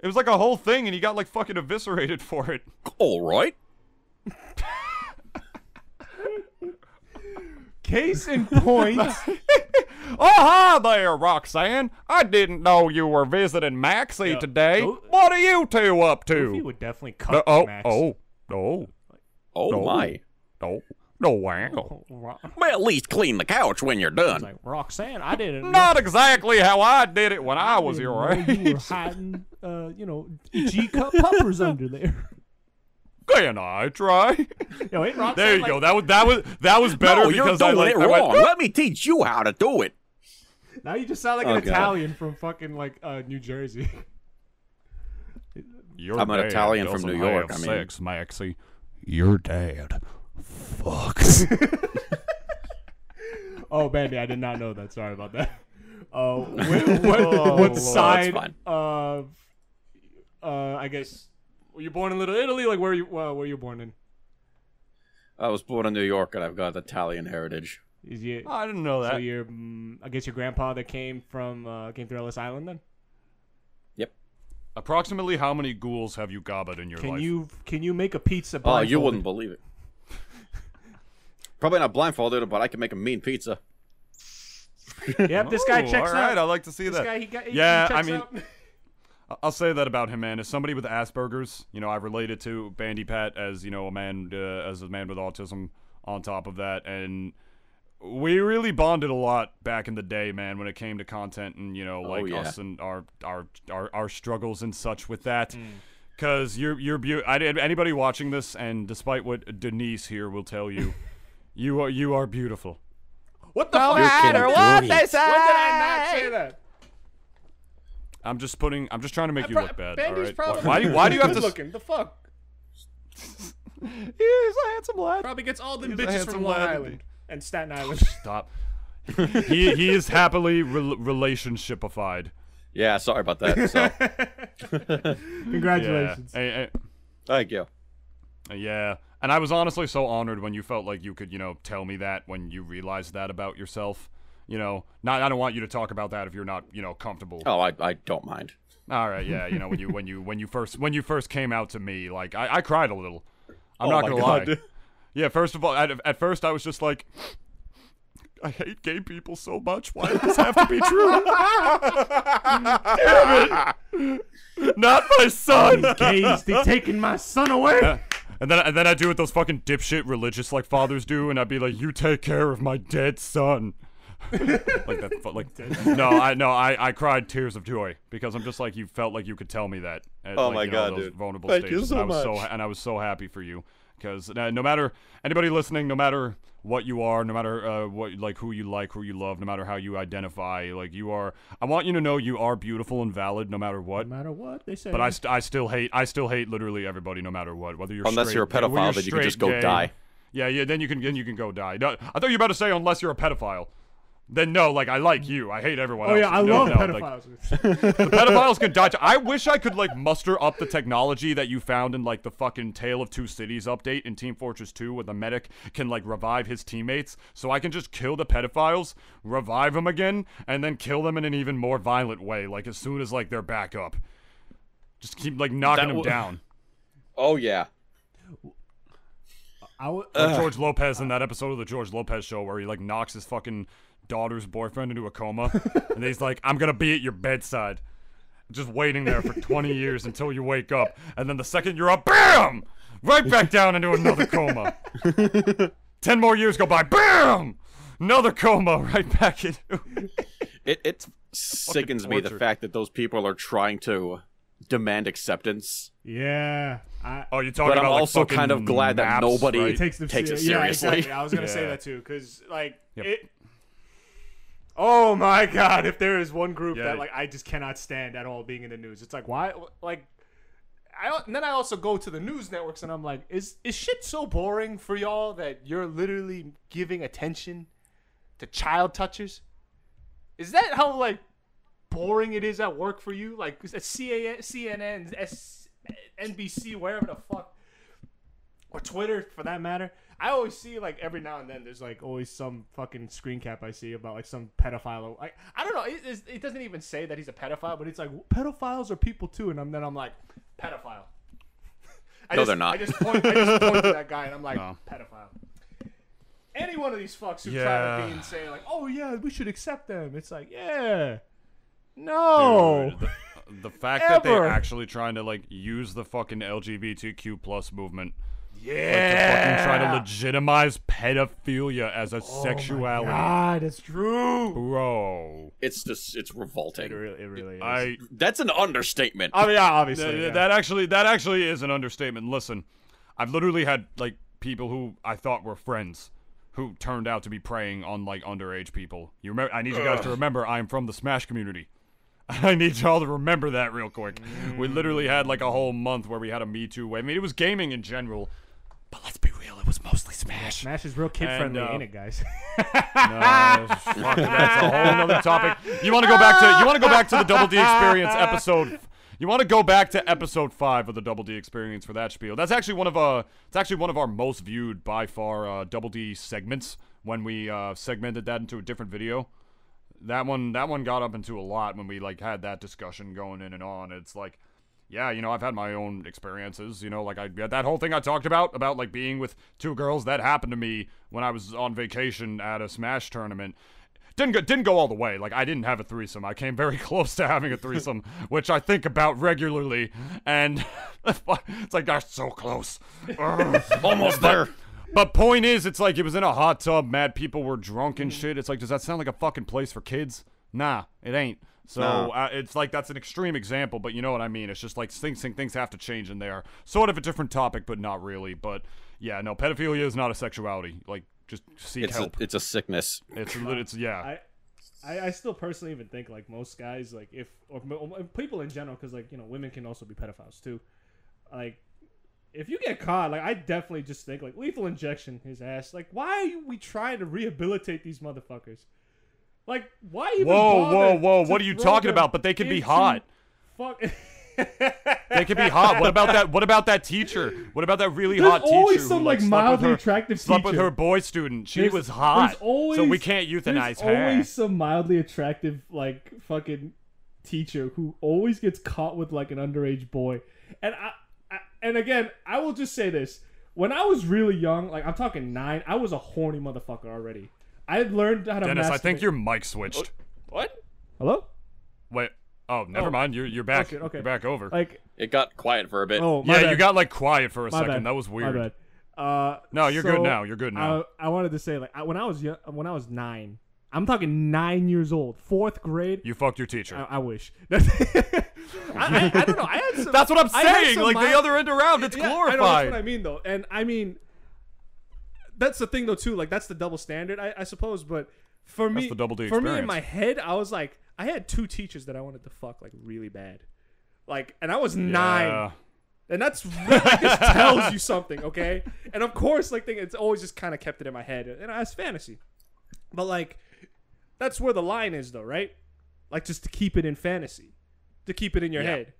It was like a whole thing, and he got like fucking eviscerated for it. All right. Case in point. [laughs] Oh, hi there, Roxanne. I didn't know you were visiting Maxie Yeah, today. Go- What are you two up to? he would definitely No, cut oh, Max. oh, oh, Oh No. my. no, no, wow. Ro- Well, at least clean the couch when you're It's done. like Roxanne, I didn't know Not exactly how I did it when I was didn't your know You were hiding, uh, you know, G cup puppers under there. Can I try? Yo, ain't Roxanne There you like, go. That was that was that was better no, you're because doing I like it I went, wrong. Let me teach you how to do it. Now you just sound like Oh, an God. Italian from fucking like uh, New Jersey. Your I'm an Italian from New York, I mean. sex, Maxie. Your dad fucks. [laughs] oh, Bandy, I did not know that. Sorry about that. Uh, [laughs] what, what, Oh, what side of, uh, I guess, were you born in Little Italy? Like, where you, uh, where you born in? I was born in New York and I've got Italian heritage. Is you, I didn't know that. so that. your, mm, I guess your grandpa that came from, uh, came through Ellis Island then? Yep. Approximately how many ghouls have you gobbled in your Can life? you, can you make a pizza Oh, you wouldn't believe it. Probably not blindfolded, but I can make a mean pizza. [laughs] Yep, this guy Oh, checks all right, out. I like to see this that. guy, he got, he, Yeah, he I mean- out. [laughs] I- I'll say that about him, man. As somebody with Asperger's, you know, I related to Bandipat as you know a man, uh, as a man with autism. On top of that, and we really bonded a lot back in the day, man, when it came to content and you know, like Oh, yeah. us and our our our, our struggles and such with that. Mm. Cause you're you're beau- I, anybody watching this, and despite what Denise here will tell you, [laughs] you are you are beautiful. what the fuck? matter what they When did I not say that? I'm just putting. I'm just trying to make you Pro- look bad. Bandy's all right? probably Why, why do you, why do you have to? good s- looking? The fuck? [laughs] He's a handsome lad. Probably gets all them He's bitches from Long Island indeed. and Staten [laughs] Island. Stop. [laughs] he he is happily rel relationshipified. Yeah, sorry about that. So, Yeah. Congratulations. Eh, eh, thank you. yeah. And I was honestly so honored when you felt like you could, you know, tell me that when you realized that about yourself. You know, not I don't want you to talk about that if you're not, you know, comfortable. Oh, I, I don't mind. All right, yeah, you know, when you when you when you first when you first came out to me, like I, I cried a little. I'm Oh not gonna God, lie. Yeah, first of all, at, at first I was just like, I hate gay people so much. Why does this have to be true? [laughs] Damn it! Not my son. Gays, they taking my son away. And then and then I do what those fucking dipshit religious like fathers do, and I'd be like, "You take care of my dead son." [laughs] like that, fu- like no, I no, I, I cried tears of joy because I'm just like you felt like you could tell me that. At, Oh like, my you know, God, those dude. vulnerable Thank you so and I was so much. and I was so happy for you because uh, no matter anybody listening, no matter what you are, no matter uh, what like who you like, who you love, no matter how you identify, like you are. I want you to know you are beautiful and valid, no matter what. No matter what they say. But I, st- I still hate I still hate literally everybody no matter what whether you're Unless straight, you're a whether pedophile, then you can just go gay. die. Yeah, yeah. Then you can then you can go die. No, I thought you were about to say unless you're a pedophile. Then no, like I like you. I hate everyone oh else. yeah, I No, love no, like, pedophiles. [laughs] the pedophiles can die. I wish I could like muster up the technology that you found in like the fucking Tale of Two Cities update in Team Fortress 2, where the medic can like revive his teammates, so I can just kill the pedophiles, revive them again, and then kill them in an even more violent way. Like as soon as like they're back up, just keep like knocking That them down. [laughs] Oh, yeah. I would. Like George Lopez in that episode of the George Lopez show where he like knocks his fucking daughter's boyfriend into a coma, [laughs] and he's like, "I'm gonna be at your bedside." Just waiting there for 20 [laughs] years until you wake up, and then the second you're up, BAM! Right back down into another coma. [laughs] Ten more years go by, BAM! Another coma, right back into. It, it sickens me the fact that those people are trying to demand acceptance. yeah. I, Oh, you're talking But I'm about like, also kind of fucking glad that nobody right? takes them takes it ser- yeah, seriously. exactly. I was gonna say that too, because like Yep. it. Oh my god! If there is one group Yeah. that like I just cannot stand at all being in the news, it's like why? Like, I and then I also go to the news networks and I'm like, is is shit so boring for y'all that you're literally giving attention to child touchers? Is that how like boring it is at work for you? Like CNN, S, NBC, wherever the fuck or Twitter for that matter. I always see like every now and then there's like always some fucking screen cap I see about like some pedophile. I, I don't know. It, it doesn't even say that he's a pedophile, but it's like pedophiles are people too, and I'm, then I'm like pedophile. [laughs] I No, just, they're not. I just point, I just point to that guy and I'm like No. pedophile. Any one of these fucks who try to be and say like, oh yeah, we should accept them. It's like yeah, no. Dude, the, the fact that they're actually trying to like use the fucking LGBTQ plus movement yeah. to fucking try to legitimize pedophilia as a oh sexuality, God, it's true. bro. It's just, it's It revolting. really, it really is. I That's an understatement. I mean, yeah, obviously. th- yeah. that actually that actually is an understatement. Listen, I've literally had like people who I thought were friends who turned out to be preying on like underage people. You remember? I need you guys to remember I'm from the Smash community. [laughs] I need y'all to remember that real quick. We literally had like a whole month where we had a Me Too wave. I mean, it was gaming in general, but let's be real, it was mostly Smash. Smash is real kid friendly, And, uh, ain't it, guys? [laughs] No, [laughs] fuck, that's a whole other topic. You want to go back to you want to go back to the Double D Experience episode. You want to go back to episode five of the Double D Experience for that spiel. That's actually one of uh, it's actually one of our most viewed by far uh, Double D segments when we uh, segmented that into a different video. That one that one got up into a lot when we like had that discussion going in and on. It's like yeah, you know, I've had my own experiences. You know, like I that whole thing I talked about about like being with two girls that happened to me when I was on vacation at a Smash tournament. Didn't go, didn't go all the way. Like I didn't have a threesome. I came very [laughs] close to having a threesome, which I think about regularly. And [laughs] it's like that's so close. [laughs] Almost there. But point is, it's like it was in a hot tub. Mad people were drunk and mm. shit. It's like, does that sound like a fucking place for kids? Nah, it ain't. So No. uh, it's like that's an extreme example, but you know what I mean. It's just like things things have to change in there. Sort of a different topic, but not really. But yeah, no, pedophilia is not a sexuality. Like, just seek It's a, help. it's a sickness. it's it's yeah. I, I, I still personally even think like most guys like if or people in general because like you know women can also be pedophiles too, like if you get caught like I definitely just think like lethal injection his ass like why are we trying to rehabilitate these motherfuckers, like why even Whoa, whoa, whoa! What are you talking about? But they could be hot. Fuck. [laughs] They could be hot. What about that? What about that teacher? What about that really There's hot teacher always who some, like, like, with mildly her, attractive slept with her boy student? She There's- was hot, always, so we can't euthanize there's her. always some mildly attractive like fucking teacher who always gets caught with like an underage boy. And I, I and again, I will just say this: when I was really young, like I'm talking nine, I was a horny motherfucker already. I learned how to. Dennis, I think your mic switched. What? hello. Wait. Oh, never Oh. mind. You're you're back. Okay, okay. You're back over. Like, It got quiet for a bit. oh, my yeah, bad. you got like quiet for a My second. bad. That was weird. My bad. Uh, No, you're so good now. You're good now. I, I wanted to say like I, when I was young, when I was nine, I'm talking nine years old, fourth grade. you fucked your teacher. I, I wish. [laughs] I, I, I don't know. I had [laughs] some. That's what I'm saying. Like mild- the other end around, it's Yeah, I know, glorified. that's what I mean, though, and I mean, that's the thing, though, too. Like that's the double standard, I, I suppose. But for me, the double D for me in my head, I was like, I had two teachers that I wanted to fuck like really bad, like, and I was nine. Yeah. And that's really, like, this tells you something, okay? And of course, like, thing, it's always just kind of kept it in my head, and as fantasy. But like, that's where the line is, though, right? Like, just to keep it in fantasy, to keep it in your Yeah. head.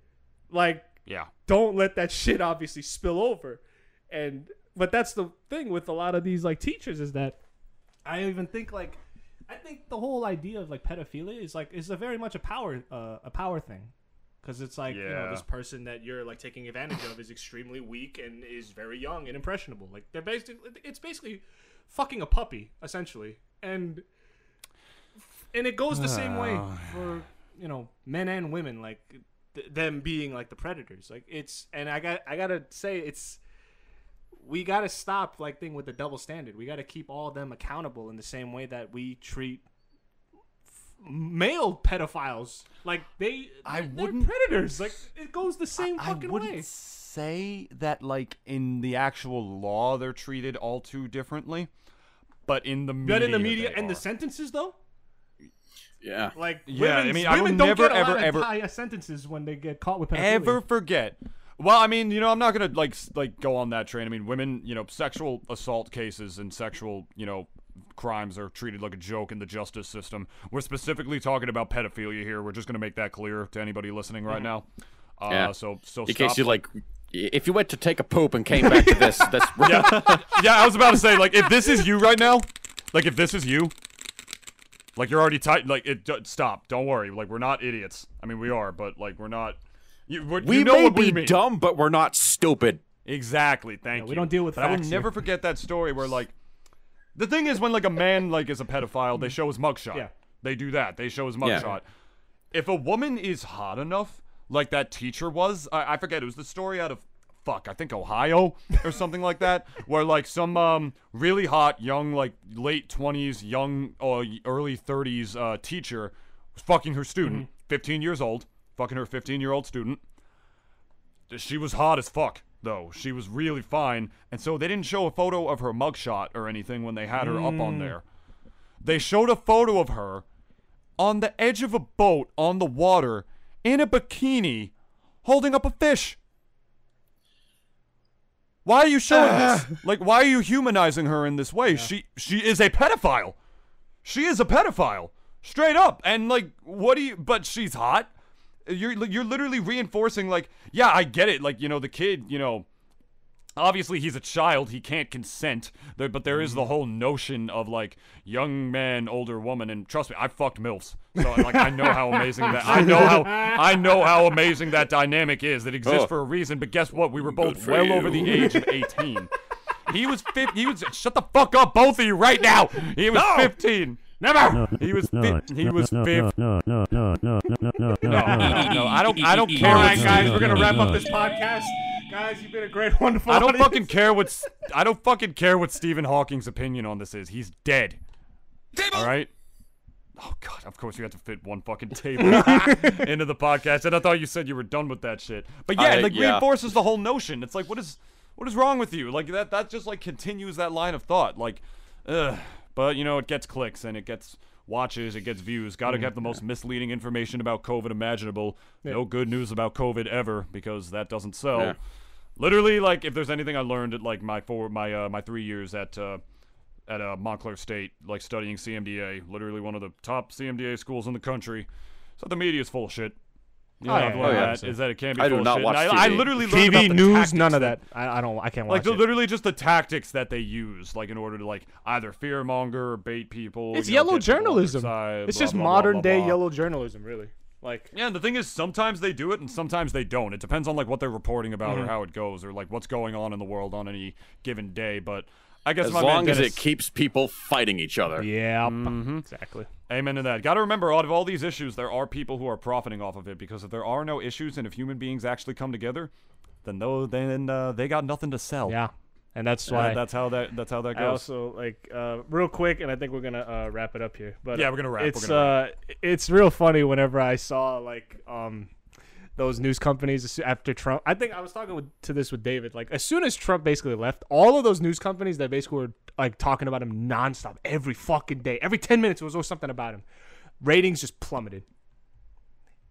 Like, Yeah. don't let that shit obviously spill over. And but that's the thing with a lot of these like teachers is that I even think like I think the whole idea of like pedophilia is like is a very much a power uh, a power thing. Because it's like you know Yeah. this person that you're like taking advantage of is extremely weak and is very young and impressionable. Like they're basically it's basically fucking a puppy essentially. And and it goes the same way for you know men and women like th- them being like the predators. Like it's and i got i gotta say it's we gotta stop like thing with the double standard we gotta keep all of them accountable in the same way that we treat f- male pedophiles like they I they're wouldn't- predators like it goes the same I fucking wouldn't way say that like in the actual law they're treated all too differently, but in the media, but in the media they and the sentences though Yeah. like Yeah, I women's- mean, I will women don't never, get a lot ever, of ever- high sentences when they get caught with pedophilia. ever forget. Well, I mean, you know, I'm not gonna like like go on that train. I mean, women, you know, sexual assault cases and sexual, you know, crimes are treated like a joke in the justice system. We're specifically talking about pedophilia here. We're just gonna make that clear to anybody listening right now. Uh, Yeah. So, so In stop. case you like, if you went to take a poop and came back to this, [laughs] that's yeah, [laughs] yeah. I was about to say, like, if this is you right now, like, if this is you, like, you're already tight. Like, it. d- Stop. Don't worry. Like, we're not idiots. I mean, we are, but like, we're not. You, we're, we you know may what be we mean. dumb, but we're not stupid. Exactly. Thank you. we don't deal with But I will facts never forget that story where like the thing is when like a man like is a pedophile, they show his mugshot. Yeah. They do that. They show his Yeah. mugshot. If a woman is hot enough, like that teacher was, I, I forget. It was the story out of fuck, I think Ohio or something like that, [laughs] where like some um really hot young like late twenties, young or early thirties uh, teacher was fucking her student, Mm-hmm. 15 years old, fucking her 15 year old student. She was hot as fuck, though. She was really fine. And so they didn't show a photo of her mugshot or anything when they had her up on hmm. there. They showed a photo of her on the edge of a boat on the water in a bikini holding up a fish. Why are you showing this? [sighs] Like why are you humanizing her in this way? She she is a pedophile. She is a pedophile. Straight up. And like what do you but she's hot? You're you're literally reinforcing like yeah, I get it. Like, you know, the kid, you know, obviously he's a child he can't consent there, but there is Mm-hmm. the whole notion of like young man older woman and trust me i fucked milfs. So [laughs] like i know how amazing that i know how i [laughs] know how amazing that dynamic is that exists Oh. for a reason but guess what? We were both well over the age of [laughs] 18 he was 15 he was shut the fuck up both of you right now. He was 15 Never. He was. Fi- he was. no, fif- no, no, no, no, no, no, no, No, no, no. I don't. I don't care. All what right, guys, we're gonna wrap up this podcast. Guys, you've been a great, wonderful. I don't audience. fucking care what. S- I don't fucking care what Stephen Hawking's opinion on this is. He's dead. All right. Oh God! Of course you had to fit one fucking table [laughs] into the podcast, and I thought you said you were done with that shit. But yeah, I- it like yeah. reinforces the whole notion. It's like, what is, what is wrong with you? Like that. That just like continues that line of thought. Like, ugh. But you know, it gets clicks and it gets watches, it gets views. Got to get the most misleading information about COVID imaginable. No good news about COVID ever because that doesn't sell. Yeah. Literally, like if there's anything I learned at like my four my uh, my three years at uh, at uh, Montclair State, like studying CMDA, literally one of the top CMDA schools in the country. So the media is full of shit. You know, oh, oh, yeah, I've yeah, learned yeah. that is that it can't be I do not shit. watch And I, I TV. literally learned about TV the news, none of that. I, I don't. I can't watch like it. literally just the tactics that they use, like in order to like either fearmonger or bait people. It's you know, yellow get people on their journalism. side, It's blah, just blah, blah, modern blah, day blah. yellow journalism, really. Like, Yeah, and the thing is, sometimes they do it and sometimes they don't. It depends on like what they're reporting about Mm-hmm. or how it goes or like what's going on in the world on any given day. But I guess As my long man as it keeps people fighting each other. yeah, Mm-hmm. exactly. amen to that. Got to remember, out of all these issues, there are people who are profiting off of it because if there are no issues and if human beings actually come together, then though then uh, they got nothing to sell. Yeah, and that's Uh, why that's how that that's how that I goes. also like uh, real quick, and I think we're gonna uh, wrap it up here. But Yeah, we're gonna wrap, It's gonna uh, it's real funny whenever I saw like um, those news companies after Trump. I think I was talking with, to this with David. Like as soon as Trump basically left, all of those news companies that basically were like talking about him nonstop every fucking day, every ten minutes, it was always something about him. Ratings just plummeted.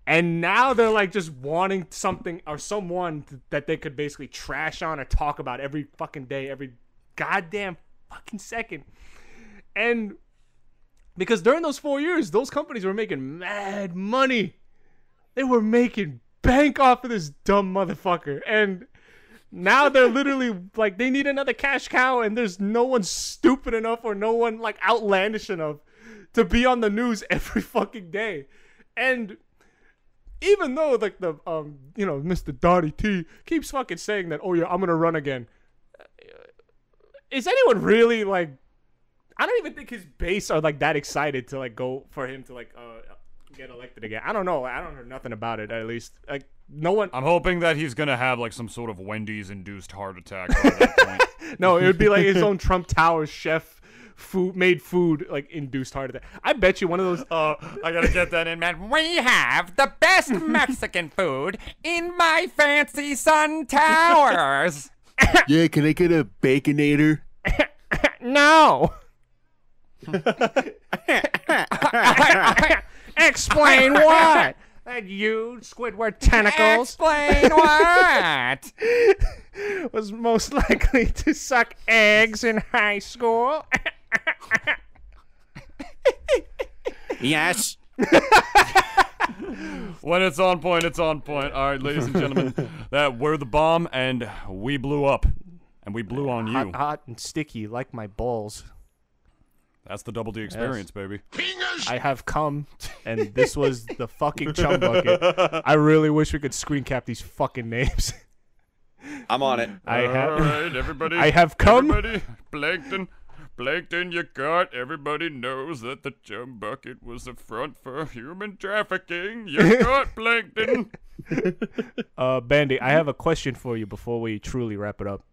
And now they're like just wanting something or someone th- that they could basically trash on or talk about every fucking day, every goddamn fucking second. And because during those four years, those companies were making mad money. They were making bank off of this dumb motherfucker. And now they're literally [laughs] like they need another cash cow, and there's no one stupid enough or no one like outlandish enough to be on the news [laughs] every fucking day. And even though like the um you know Mr. Dottie T keeps fucking saying that oh yeah I'm gonna run again, is anyone really like? I don't even think his base are like that excited to like go for him to like uh get elected again. I don't know. I don't know nothing about it. At least like no one. I'm hoping that he's gonna have like some sort of Wendy's induced heart attack by that point. [laughs] No, it would be like his own Trump Tower chef food made food like induced heart attack. I bet you one of those. Uh, I gotta get that in, man. We have the best [laughs] Mexican food in my fancy sun towers. [laughs] Yeah, can I get a baconator? [laughs] No. Explain what? That you, Squidward tentacles, Explain what? was most likely to suck eggs in high school. Yes. when it's on point, it's on point. All right, ladies and gentlemen, that we're the bomb, and we blew up, and we blew on you. hot, hot and sticky like my balls. That's the double D experience, baby. I have come, and this was the fucking chum bucket. I really wish we could screen cap these fucking names. I'm on it. I All have. right, everybody. I have come. Everybody, Plankton, Plankton, you got. Everybody knows that the chum bucket was a front for human trafficking. You got Plankton. Uh, Bandy, I have a question for you before we truly wrap it up.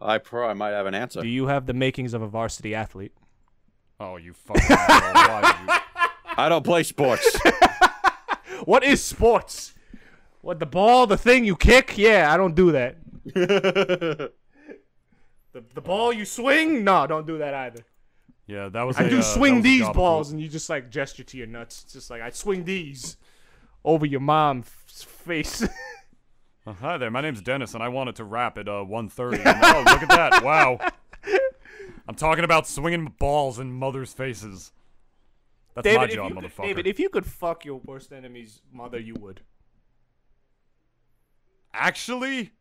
I probably might have an answer. Do you have the makings of a varsity athlete? Oh, you fucking. asshole. Why [laughs] I don't play sports. [laughs] What is sports? What the ball, the thing you kick? Yeah, I don't do that. [laughs] the, the ball you swing? No, don't do that either. Yeah, that was. I a, do uh, swing that was a these balls, and you just like gesture to your nuts. It's just like I swing these over your mom's face. [laughs] Uh, hi there, my name's Dennis, and I wanted to rap at uh 1:30. oh, look at that! Wow. [laughs] I'm talking about swinging balls in mothers' faces. That's my David, if job, you motherfucker. David, if you could fuck your worst enemy's mother, you would. Actually,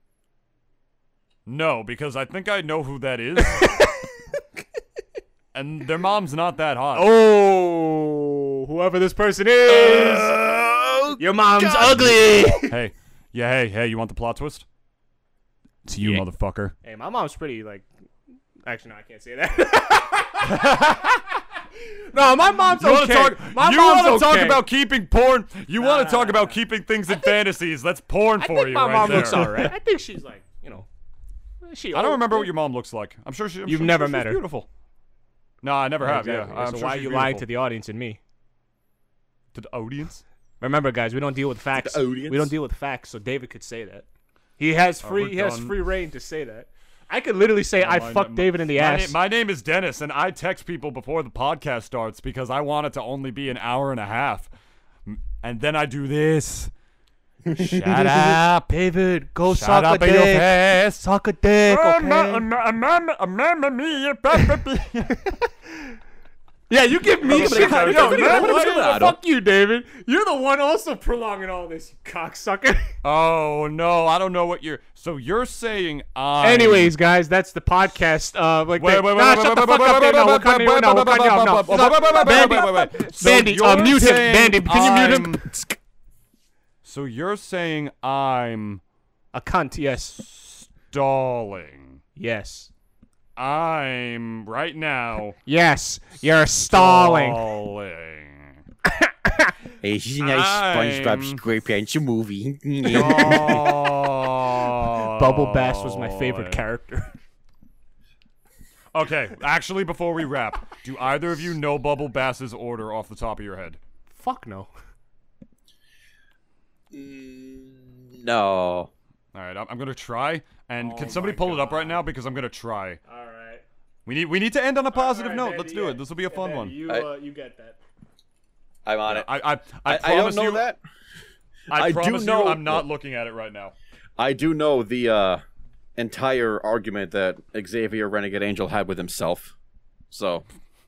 No, because I think I know who that is. [laughs] and their mom's not that hot. Oh, whoever this person is, oh, your mom's ugly. [laughs] Hey, yeah, hey, hey, you want the plot twist? It's you, motherfucker. hey, my mom's pretty. Like, actually, no, I can't say that. [laughs] no, my mom's You okay. talk? my you mom's want to talk about keeping porn? You want nah, to talk nah, about keeping things in fantasies? That's porn I for think you, my right mom there. looks alright. I think she's like, you know, she. I don't remember what your mom looks like. I'm sure she. I'm You've sure- never she's met her. Beautiful. No, I never have. Exactly. Yeah, I'm so sure why are she's you lying to the audience and me? to the audience? Remember, guys, we don't deal with facts. audience. We don't deal with facts, so David could say that. He has oh, free. we're he has free reign to say that. I could literally say I My- fucked my- David in the my ass. na- my name is Dennis, and I text people before the podcast starts because I want it to only be an hour and a half, and then I do this. Shut up, David, go Shut suck up a dick. face. Suck a dick, Oh, okay? ma- yeah, you give me shit. Yo, Yo, man, man, what what- is fuck you, David. You're the one also prolonging all this, you cocksucker. Oh no, I don't know what you're. So you're saying I. Anyways, guys, that's the podcast. Uh, like, Wait, that- wait, wait, nah, wait, shut wait, the wait, fuck up wait, there. No, wait, we'll cut wait, you. No, wait, we'll cut you off. No, wait, wait, wait, wait, wait, Bandy, wait, wait, wait. So Bandy, uh, you're mute him. saying Bandy, can you mute him? So you're saying I'm A cunt. Yes. stalling. Yes. I'm right now Yes. You're stalling. stalling. [laughs] Is a nice SpongeBob SquarePants movie. [laughs] Bubble Bass was my favorite character. Okay, actually, before we wrap, do either of you know Bubble Bass's order off the top of your head? Fuck no. No. All right, I'm, I'm gonna try. And Oh can somebody pull it up right now because I'm gonna try. All right. We need we need to end on a positive note. Let's do it. This will be a fun one. You, uh, you get that. I'm on it. I I I, I, I don't promise know you, that. I, I do know. You I'm not looking at it right now. I do know the uh, entire argument that Xavier Renegade Angel had with himself. So,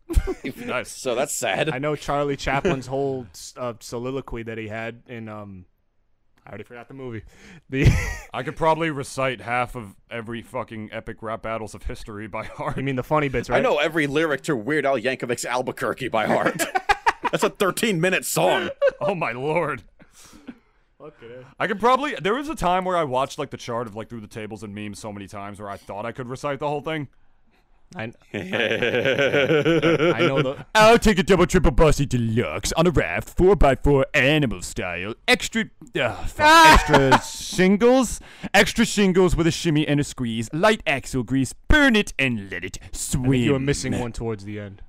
[laughs] Nice. so that's sad. I know Charlie Chaplin's whole uh, soliloquy that he had in um. I already forgot the movie. [laughs] The I could probably recite half of every fucking epic rap battles of history by [laughs] heart. you mean the funny bits, right? I know every lyric to Weird Al Yankovic's Albuquerque by heart. [laughs] that's a 13 minute song. oh my lord. Fucking A. I could probably. There was a time where I watched like the chart of like through the tables and memes so many times where I thought I could recite the whole thing. I, [laughs] I know the. I'll take a double triple bossy deluxe on a raft, 4x4 animal style. Extra. Uh, extra shingles. Extra shingles with a shimmy and a squeeze. Light axle grease. Burn it and let it swim. You were missing one towards the end.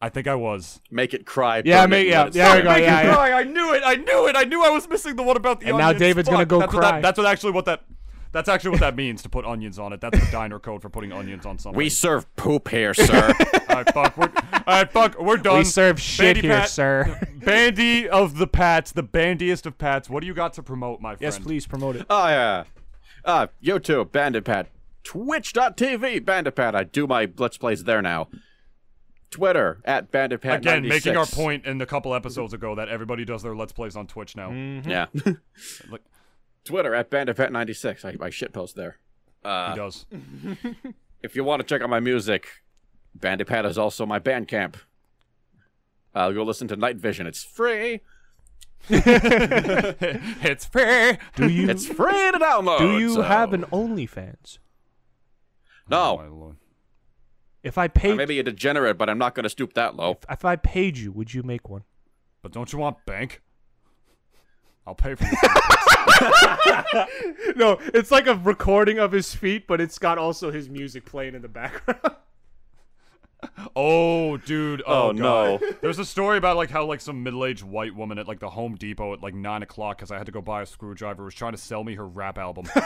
I think I was. Make it cry. Yeah, burn make- it, yeah, let yeah, there we go, Make it yeah, yeah. cry. I knew it. I knew it. I knew I was missing the one about the And now onions. David's gonna go that's What cry. that, that's what actually what that. That's actually what that means to put onions on it. That's the diner code for putting onions on something. We serve poop here, sir. [laughs] All right, fuck. We're, all right, fuck. We're done. We serve shit Bandy here, Pat- sir. Bandy of the Pats, the bandiest of Pats. What do you got to promote, my friend? yes, please promote it. oh, yeah. Uh, YouTube, Bandipat. Twitch.tv, Bandipat. I do my Let's Plays there now. Twitter, at Bandipat. Again, making our point in a couple episodes ago that everybody does their Let's Plays on Twitch now. Yeah. Like, [laughs] [laughs] Twitter, at Bandipat 96. I, I shitpost there. he Uh, does. [laughs] if you want to check out my music, Bandipat is also my Bandcamp. Uh, go listen to Night Vision. It's free. [laughs] [laughs] it's fair. Do you It's free to download. do you so- have an OnlyFans? Oh, my No. lord. If I I paid, may be a degenerate, but I'm not going to stoop that low. if I paid you, would you make one? But don't you want bank? I'll pay for you. [laughs] No, it's like a recording of his feet, but it's got also his music playing in the background. [laughs] oh, dude. Oh, Oh, no. There's a story about like how like some middle-aged white woman at like the Home Depot at like nine o'clock because I had to go buy a screwdriver was trying to sell me her rap album. [laughs]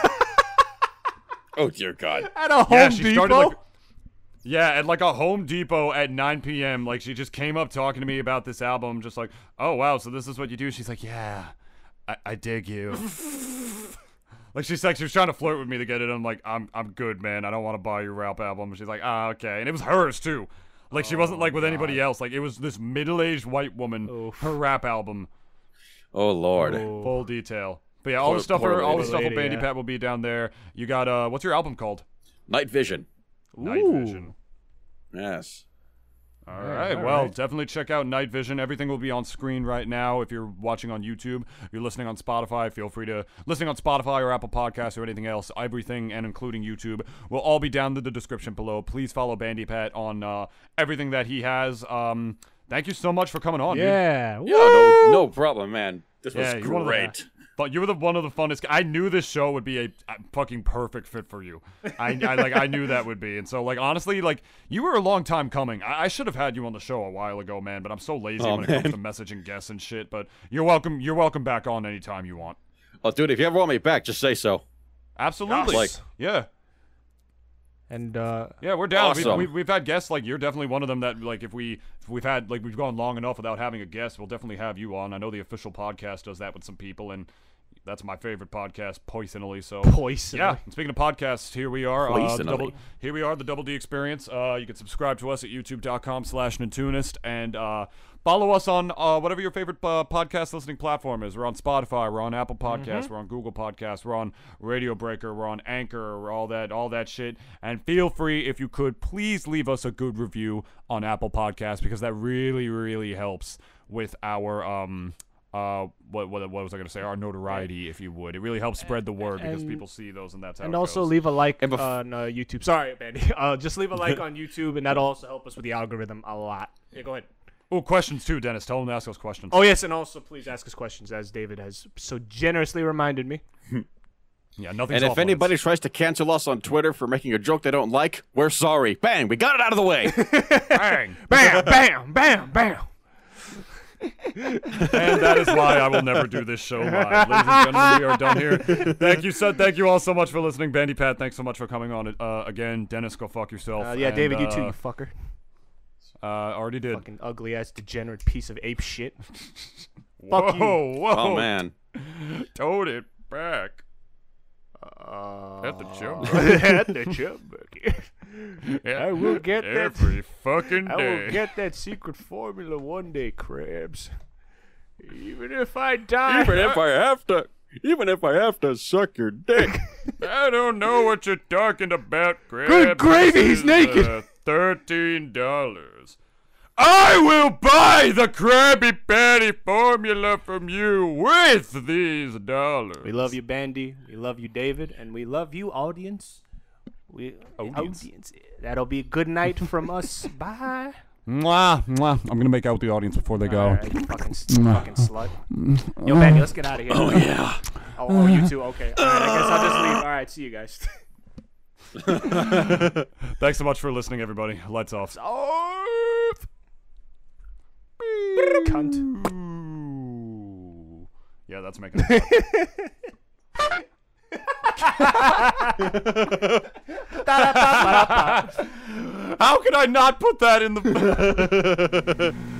Oh, dear God. At a Home yeah, she Depot. started like. Yeah, at like a Home Depot at 9 p.m. Like she just came up talking to me about this album, just like, oh wow, so this is what you do. She's like, yeah, I, I dig you. [laughs] like she's like she was trying to flirt with me to get it. I'm like, I'm I'm good, man. I don't want to buy your rap album. She's like, ah, okay, and it was hers too. Like she wasn't like with anybody else. Like it was this middle-aged white woman, Oof. her rap album, Oh, Lord. Oh. full detail. But yeah, all the stuff, poor are, all the stuff with Lady, Bandy yeah. Pat will be down there. You got uh, what's your album called? Night Vision. Night Vision. Yes. All Yeah, all well, right. definitely check out Night Vision. Everything will be on screen right now. If you're watching on YouTube, if you're listening on Spotify, feel free to listening on Spotify or Apple Podcasts or anything else. Everything and including YouTube will all be down in the description below. Please follow Bandipat on uh, everything that he has. Um, thank you so much for coming on. dude. Yeah. Yeah, no, no problem, man. This was Yeah, you're one of the- great. But you were the one of the funnest. I knew this show would be a, fucking perfect fit for you. I, I like I knew that would be, and so like honestly, like you were a long time coming. I, I should have had you on the show a while ago, man. But I'm so lazy Oh, when it comes to messaging guests and shit. But you're welcome. You're welcome back on anytime you want. Oh, dude, if you ever want me back, just say so. Absolutely. Like- yeah. And uh, Yeah, we're down. Awesome. We've, we've, we've had guests like you're definitely one of them that like if we if we've had like we've gone long enough without having a guest, we'll definitely have you on. I know the official podcast does that with some people, and that's my favorite podcast, Poisonally. So poison. Yeah, and speaking of podcasts, here we are. Uh, the Poisonally. double, here we are, the Double D Experience. Uh, you can subscribe to us at youtube.com slash Nintoonist and uh, follow us on uh, whatever your favorite uh, podcast listening platform is. We're on Spotify, we're on Apple Podcasts, we're on Google Podcasts, we're on Radio Breaker, we're on Anchor, we're all that, all that shit. And feel free, if you could, please leave us a good review on Apple Podcasts because that really, really helps with our um uh what what, what was I gonna say our notoriety if you would it really helps spread the word because people see those and that's how And it also goes. leave a like bef- on uh, YouTube. Sorry, Bandy. [laughs] Uh, just leave a like [laughs] on YouTube, and that'll also help us with the algorithm a lot. Yeah, go ahead. Oh questions too Dennis tell them to ask us questions Oh yes, and also please ask us questions, as David has so generously reminded me. [laughs] yeah nothing's And if anybody limits. tries to cancel us on Twitter for making a joke they don't like, we're sorry. Bang, we got it out of the way. [laughs] bang [laughs] Bam, bam, bam, bam. and that is why I will never do this show live ladies and gentlemen we are done here thank you so thank you all so much for listening Bandipat thanks so much for coming on uh, again Dennis go fuck yourself Uh, yeah, And, David, you too, uh, you fucker. Uh, already did Fucking ugly ass degenerate piece of ape shit. [laughs] whoa fuck you. whoa oh man. [laughs] toad it back Uh, [laughs] at the jump at the jump. Yeah, I will get that. every fucking day. I will get that secret formula one day, Krabs. Even if I die. Even if I have to, even if I have to suck your dick. I don't know what you're talking about, Grab. Good gravy, he's naked. uh, Thirteen dollars. I will buy the Krabby Patty formula from you with these dollars. We love you, Bandy. We love you, David, and we love you, audience. We Audience. audience. That'll be a good night from [laughs] us. Bye. Mwah, mwah. I'm gonna make out with the audience before they go. All right, you fucking, fucking slut. Yo, Bandy, let's get out of here. Oh yeah. Oh, oh, you too. Okay. All right. I guess I'll just leave. All right. See you guys. [laughs] Thanks so much for listening, everybody. Lights off. Cunt. Yeah, that's making. How could I not put that in the? [laughs]